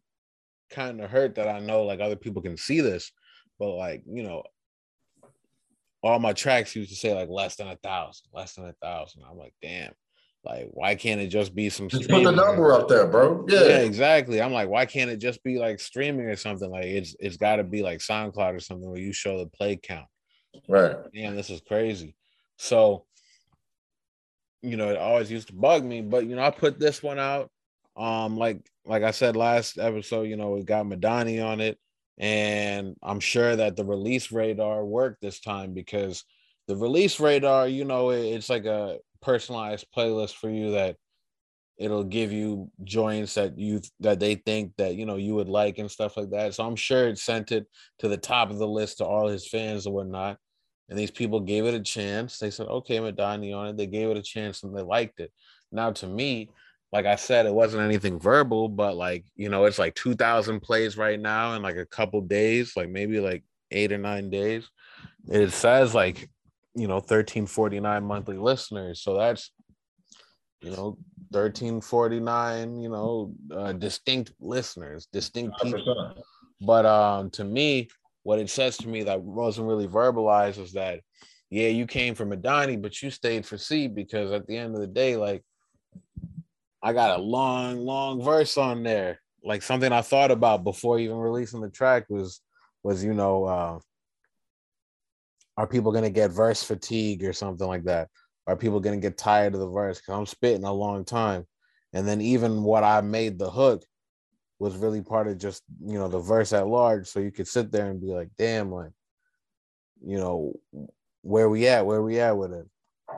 kind of hurt that I know like other people can see this, but like you know, all my tracks used to say like less than a thousand, less than a thousand. I'm like, damn. Like, why can't it just be some? Just put the number up there, bro. Yeah. yeah, exactly. I'm like, why can't it just be like streaming or something? Like, it's it's got to be like SoundCloud or something where you show the play count. Right. Damn, this is crazy. So, you know, it always used to bug me, but you know, I put this one out. Um, like like I said last episode, you know, we got Madani on it, and I'm sure that the release radar worked this time because the release radar, you know, it's like a personalized playlist for you that it'll give you joints that you that they think that you know you would like and stuff like that. So I'm sure it sent it to the top of the list to all his fans and whatnot. And these people gave it a chance. They said, okay, Madani on it. They gave it a chance and they liked it. Now to me, like I said, it wasn't anything verbal, but like, you know, it's like 2,000 plays right now in like a couple days, like maybe like eight or nine days. It says like you know 1349 monthly listeners. So that's you know 1349 you know uh, distinct listeners distinct people. but um to me what it says to me that wasn't really verbalized is that yeah you came from Madani but you stayed for C because at the end of the day like I got a long long verse on there. Like something I thought about before even releasing the track was was you know uh are people going to get verse fatigue or something like that? Are people going to get tired of the verse? Because I'm spitting a long time. And then even what I made the hook was really part of just, you know, the verse at large. So you could sit there and be like, damn, like, you know, where we at, where we at with it.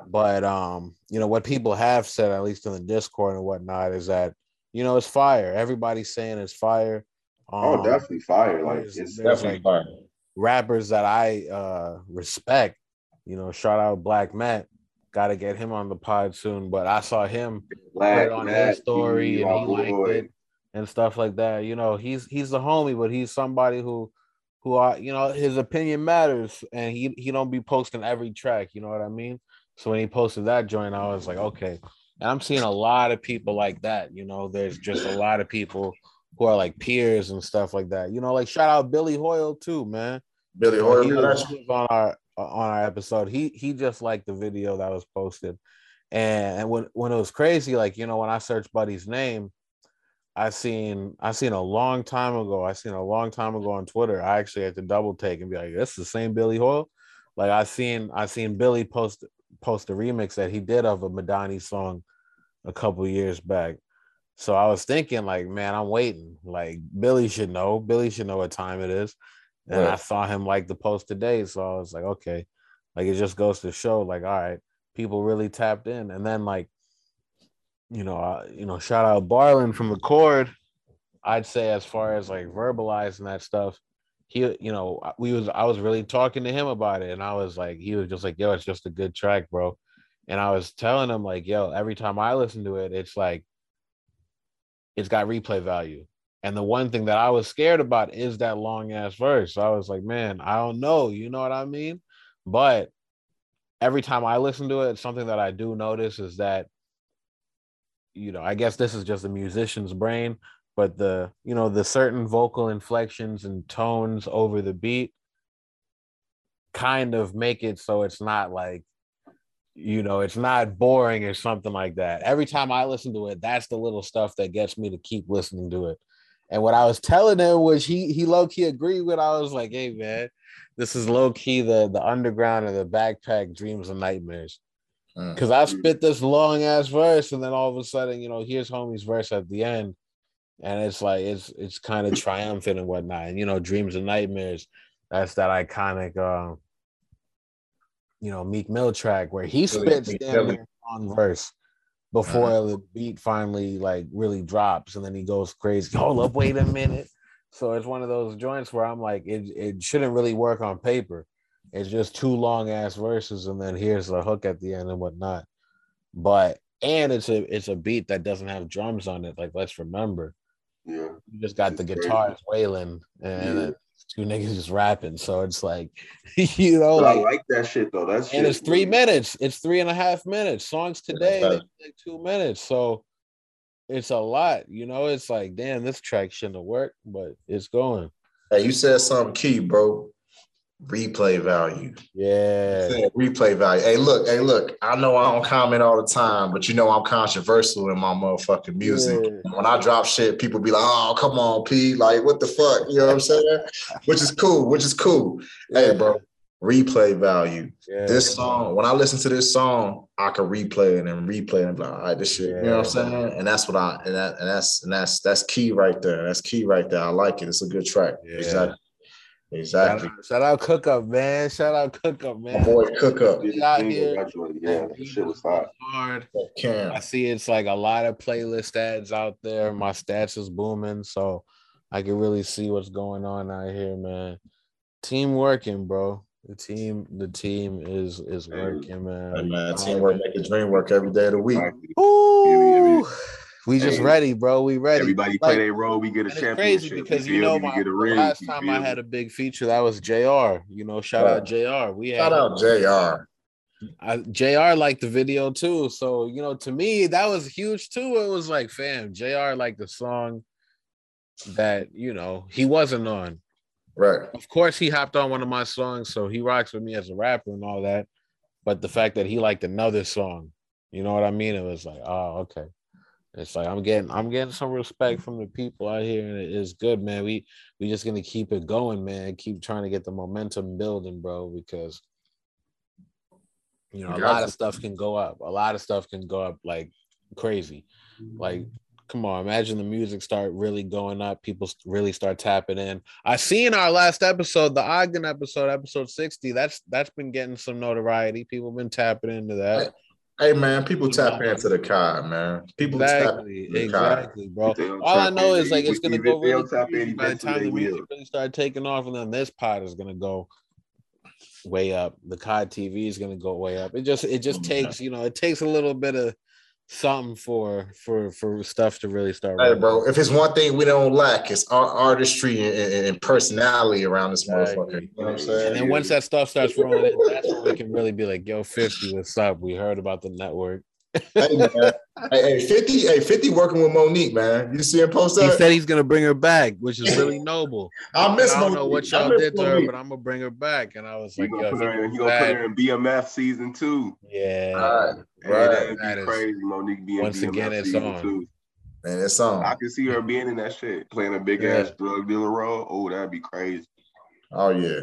But um, you know, what people have said, at least in the Discord and whatnot, is that, you know, it's fire. Everybody's saying it's fire. Oh, um, oh, definitely fire. Like it's definitely like, fire rappers that I uh respect. You know, shout out Black Matt. Got to get him on the pod soon. But I saw him Black on Matt, his story and he liked it and stuff like that. You know, he's he's the homie, but he's somebody who who I you know his opinion matters and he he don't be posting every track. You know what I mean? So when he posted that joint, I was like, okay. And I'm seeing a lot of people like that. You know, there's just a lot of people who are like peers and stuff like that. You know, like shout out Billy Hoyle too, man. Billy Hoyle, he was, he was on our uh, on our episode. He he just liked the video that was posted, and, and when when it was crazy, like you know, when I searched Buddy's name, I seen I seen a long time ago. I seen a long time ago on Twitter. I actually had to double take and be like, "This is the same Billy Hoyle." Like I seen I seen Billy post post a remix that he did of a Madani song a couple years back. So I was thinking, like, man, I'm waiting. Like Billy should know. Billy should know what time it is. And right. I saw him like the post today. So I was like, okay. Like it just goes to show, like, all right, people really tapped in. And then like, you know, uh, you know, shout out Barlin from the chord. I'd say as far as like verbalizing that stuff, he, you know, we was I was really talking to him about it, and I was like, he was just like, yo, it's just a good track, bro. And I was telling him like, yo, every time I listen to it, it's like it's got replay value. And the one thing that I was scared about is that long ass verse. So I was like, man, I don't know. You know what I mean? But every time I listen to it, something that I do notice is that, you know, I guess this is just a musician's brain, but the, you know, the certain vocal inflections and tones over the beat kind of make it so it's not like you know it's not boring or something like that. Every time i listen to it that's the little stuff that gets me to keep listening to it. And what i was telling him was he he low-key agreed with i was like hey man this is low-key the the underground and the backpack dreams and nightmares. Because mm. i spit this long ass verse and then all of a sudden you know here's homie's verse at the end. And it's like it's it's kind of triumphant and whatnot. And you know dreams and nightmares that's that iconic uh, you know Meek Mill track where he spits damn long verse before uh-huh. the beat finally like really drops and then he goes crazy. Hold up, wait a minute. So it's one of those joints where I'm like, it, it shouldn't really work on paper. It's just two long ass verses, and then here's the hook at the end and whatnot. But and it's a it's a beat that doesn't have drums on it. Like let's remember, yeah, you just got the guitars wailing, and yeah two niggas just rapping. So it's like, you know, like, I like that shit though. That's and it's three minutes. It's three and a half minutes. Songs today like two minutes. So it's a lot. You know, it's like, damn, this track shouldn't have worked, but it's going. Hey, you said something key, bro replay value. Yeah. Replay value. Hey, look, hey, look. I know I don't comment all the time, but you know I'm controversial in my motherfucking music. Yeah. When I drop shit, people be like, oh, come on, P. Like, what the fuck? You know what I'm saying? which is cool, which is cool. Yeah. Hey, bro. Replay value. Yeah. This song, when I listen to this song, I can replay it and replay it and be like, all right, this shit, you know what I'm saying? And that's what I and that and that's and that's that's key right there. That's key right there. I like it. It's a good track. Exactly. Exactly. Shout out, shout out Cook Up, man. Shout out Cook Up, man. My boy Cook Up. He's out here. Yeah, shit was hot. Hard. I see it's like a lot of playlist ads out there. My stats is booming, so I can really see what's going on out here, man. Team working, bro. The team, the team is is working, man. Hey, man, teamwork make the dream work every day of the week. Ooh. We just hey, ready, bro. We ready. Everybody play their role. We get a championship. Crazy because you know, my, ring, last time I had a big feature, that was Jr. You know, shout out Jr. We shout out Jr. I, Jr. liked the video too, so you know, to me that was huge too. It was like, fam, Jr. liked the song that you know he wasn't on. Right. Of course, he hopped on one of my songs, so he rocks with me as a rapper and all that. But the fact that he liked another song, you know what I mean? It was like, oh, okay. It's like I'm getting I'm getting some respect from the people out here, and it is good, man. We we just gonna keep it going, man. Keep trying to get the momentum building, bro, because you know a lot of stuff can go up. A lot of stuff can go up like crazy. Like, come on, imagine the music start really going up. People really start tapping in. I see in our last episode, the Ogden episode, episode sixty. That's that's been getting some notoriety. People been tapping into that. Hey man, people tap into the card, man. People exactly, exactly, bro. All I know is like it's gonna go real really by the time the music really start taking off, and then this pod is gonna go way up. The COD TV is gonna go way up. It just it just takes you know it takes a little bit of something for for for stuff to really start. Hey, bro, if it's one thing we don't lack, it's our artistry and, and personality around this motherfucker. You know what I'm saying? And then once that stuff starts rolling in, that's when we can really be like, "Yo, fifty, what's up? We heard about the network." Hey, man. Hey, hey, 50, hey, 50 working with Monique, man. You see him post that? He said he's gonna bring her back, which is really noble. I miss I don't Monique. know what y'all did to her, but I'm gonna bring her back. And I was he like, gonna, put her, in, he gonna put her in BMF season two. Yeah. Right. Hey, right. That'd be that crazy, Monique being once BMF again, it's season on. two. Man, it's on. I can see her being in that shit, playing a big yeah. ass drug dealer role. Oh, that'd be crazy. Oh yeah.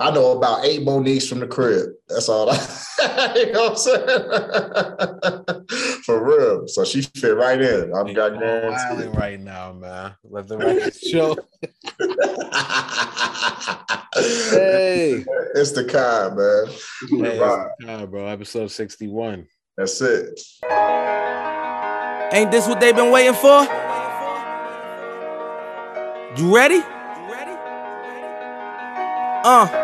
I know about eight Moniques from the crib. That's all I you know what I'm saying? For real. So she fit right in. I'm got guaranteed. right now, man. Let the record show. hey. It's the kind, man. Hey, it's the kind, bro. Episode 61. That's it. Ain't this what they've been waiting for? You ready? Uh.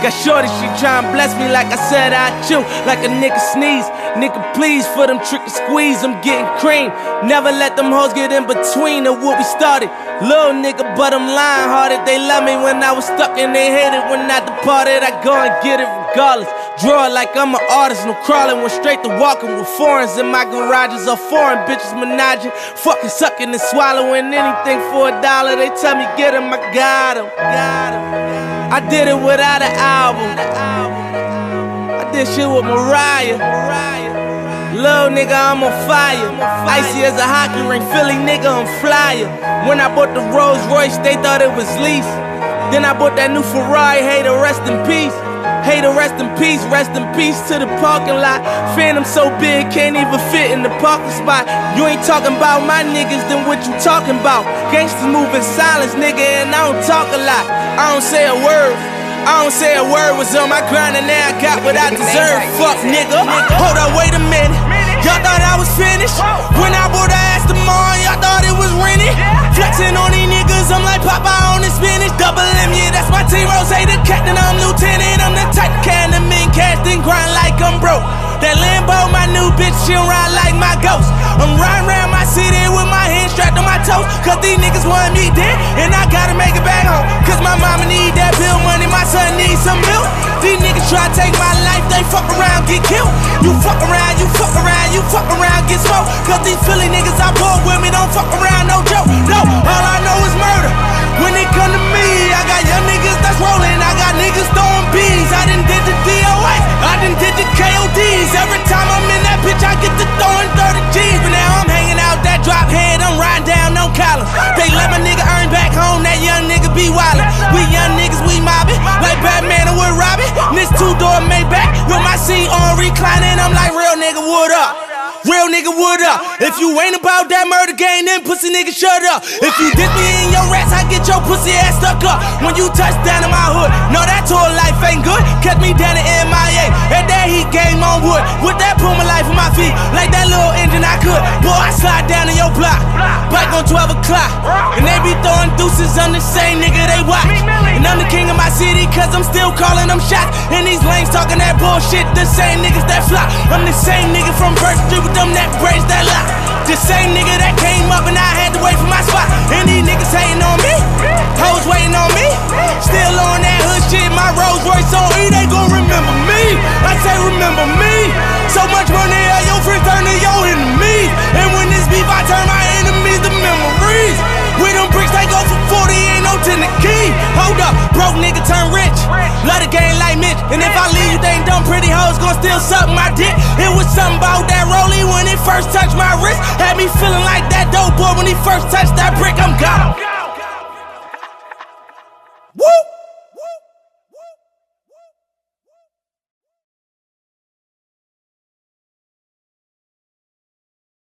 Got shorty, she try and bless me like I said I chew. Like a nigga sneeze. Nigga, please, for them trick and squeeze, I'm getting cream. Never let them hoes get in between of what we started. Little nigga, but I'm lying hearted. They love me when I was stuck and they hated when I departed. I go and get it regardless. Draw it like I'm an artist, no crawling, went straight to walking with foreigns in my garages or foreign bitches menaging, fucking sucking and swallowing anything for a dollar. They tell me get him, I got him, got him. I did it without an album. I did shit with Mariah. Little nigga, I'm on fire. Icy as a hockey ring, Philly nigga, I'm flyer. When I bought the Rolls Royce, they thought it was lease. Then I bought that new Ferrari, hey, to rest in peace. Hey, to rest in peace, rest in peace to the parking lot. Phantom so big, can't even fit in the parking spot. You ain't talking about my niggas, then what you talking about? Gangsters move in silence, nigga, and I don't talk a lot. I don't say a word. I don't say a word was on my grind and now I got what I deserve. Fuck nigga. Hold up, wait a minute. Y'all thought I was finished. When I bought the Aston Martin, y'all thought it was rented. Flexing on these niggas, I'm like Popeye on the spinach. Double M, yeah, that's my team. Ross, the captain, I'm lieutenant. I'm the type can the mean cast and grind like I'm broke. That Lambo, my new bitch, she'll ride like my ghost. I'm riding around my city with my hands strapped on my toes. Cause these niggas want me dead, and I gotta make it back home. Cause my mama need that bill money, my son needs some milk. These niggas try to take my life, they fuck around, get killed. You fuck around, you fuck around, you fuck around, get smoked. Cause these Philly niggas I bought with me don't fuck around, no joke. No, all I know is murder. When it come to me, I got young niggas that's rolling, I got niggas throwing bees. I done did the DOS, I done did the KODs. Every time I'm in that bitch, I get to throwing 30 G's. But now I'm hanging out that drop head, I'm riding down no collar. They let my nigga earn back home, that young nigga be wildin'. We young niggas, we mobbing, like Batman and Wood Robin. This two door Maybach with my seat on reclining, I'm like, real nigga, what up? Real nigga, what up? If you ain't about that murder game, then pussy nigga, shut up. If you diss me in your rats, I get your pussy ass stuck up. When you touch down in my hood, no, that tour life ain't good. Catch me down in MIA. At that heat game on wood. With that Puma life on my feet. Like that little engine I could. Boy, I slide down in your block. Bike on 12 o'clock. And they be throwing deuces on the same nigga they watch. And I'm the king of my city, cause I'm still calling them shots. And these lanes talking that bullshit, the same niggas that fly. I'm the same nigga from Street with them that braids that lock. The same nigga that came up and I had to wait for my spot. And these niggas hating on me, hoes waiting on me. Still on that hood shit, my Rolls Royce on E, they gon' remember me. I say remember me. So much money, your friends turn to your enemies. And when this beef, I turn my In the key. Hold up, broke nigga turn rich. Love the game like Mitch. And if I leave, you think dumb pretty hoes gon' still suck my dick. It was something about that rollie when it first touched my wrist. Had me feeling like that dope boy when he first touched that brick. I'm gone. Woo!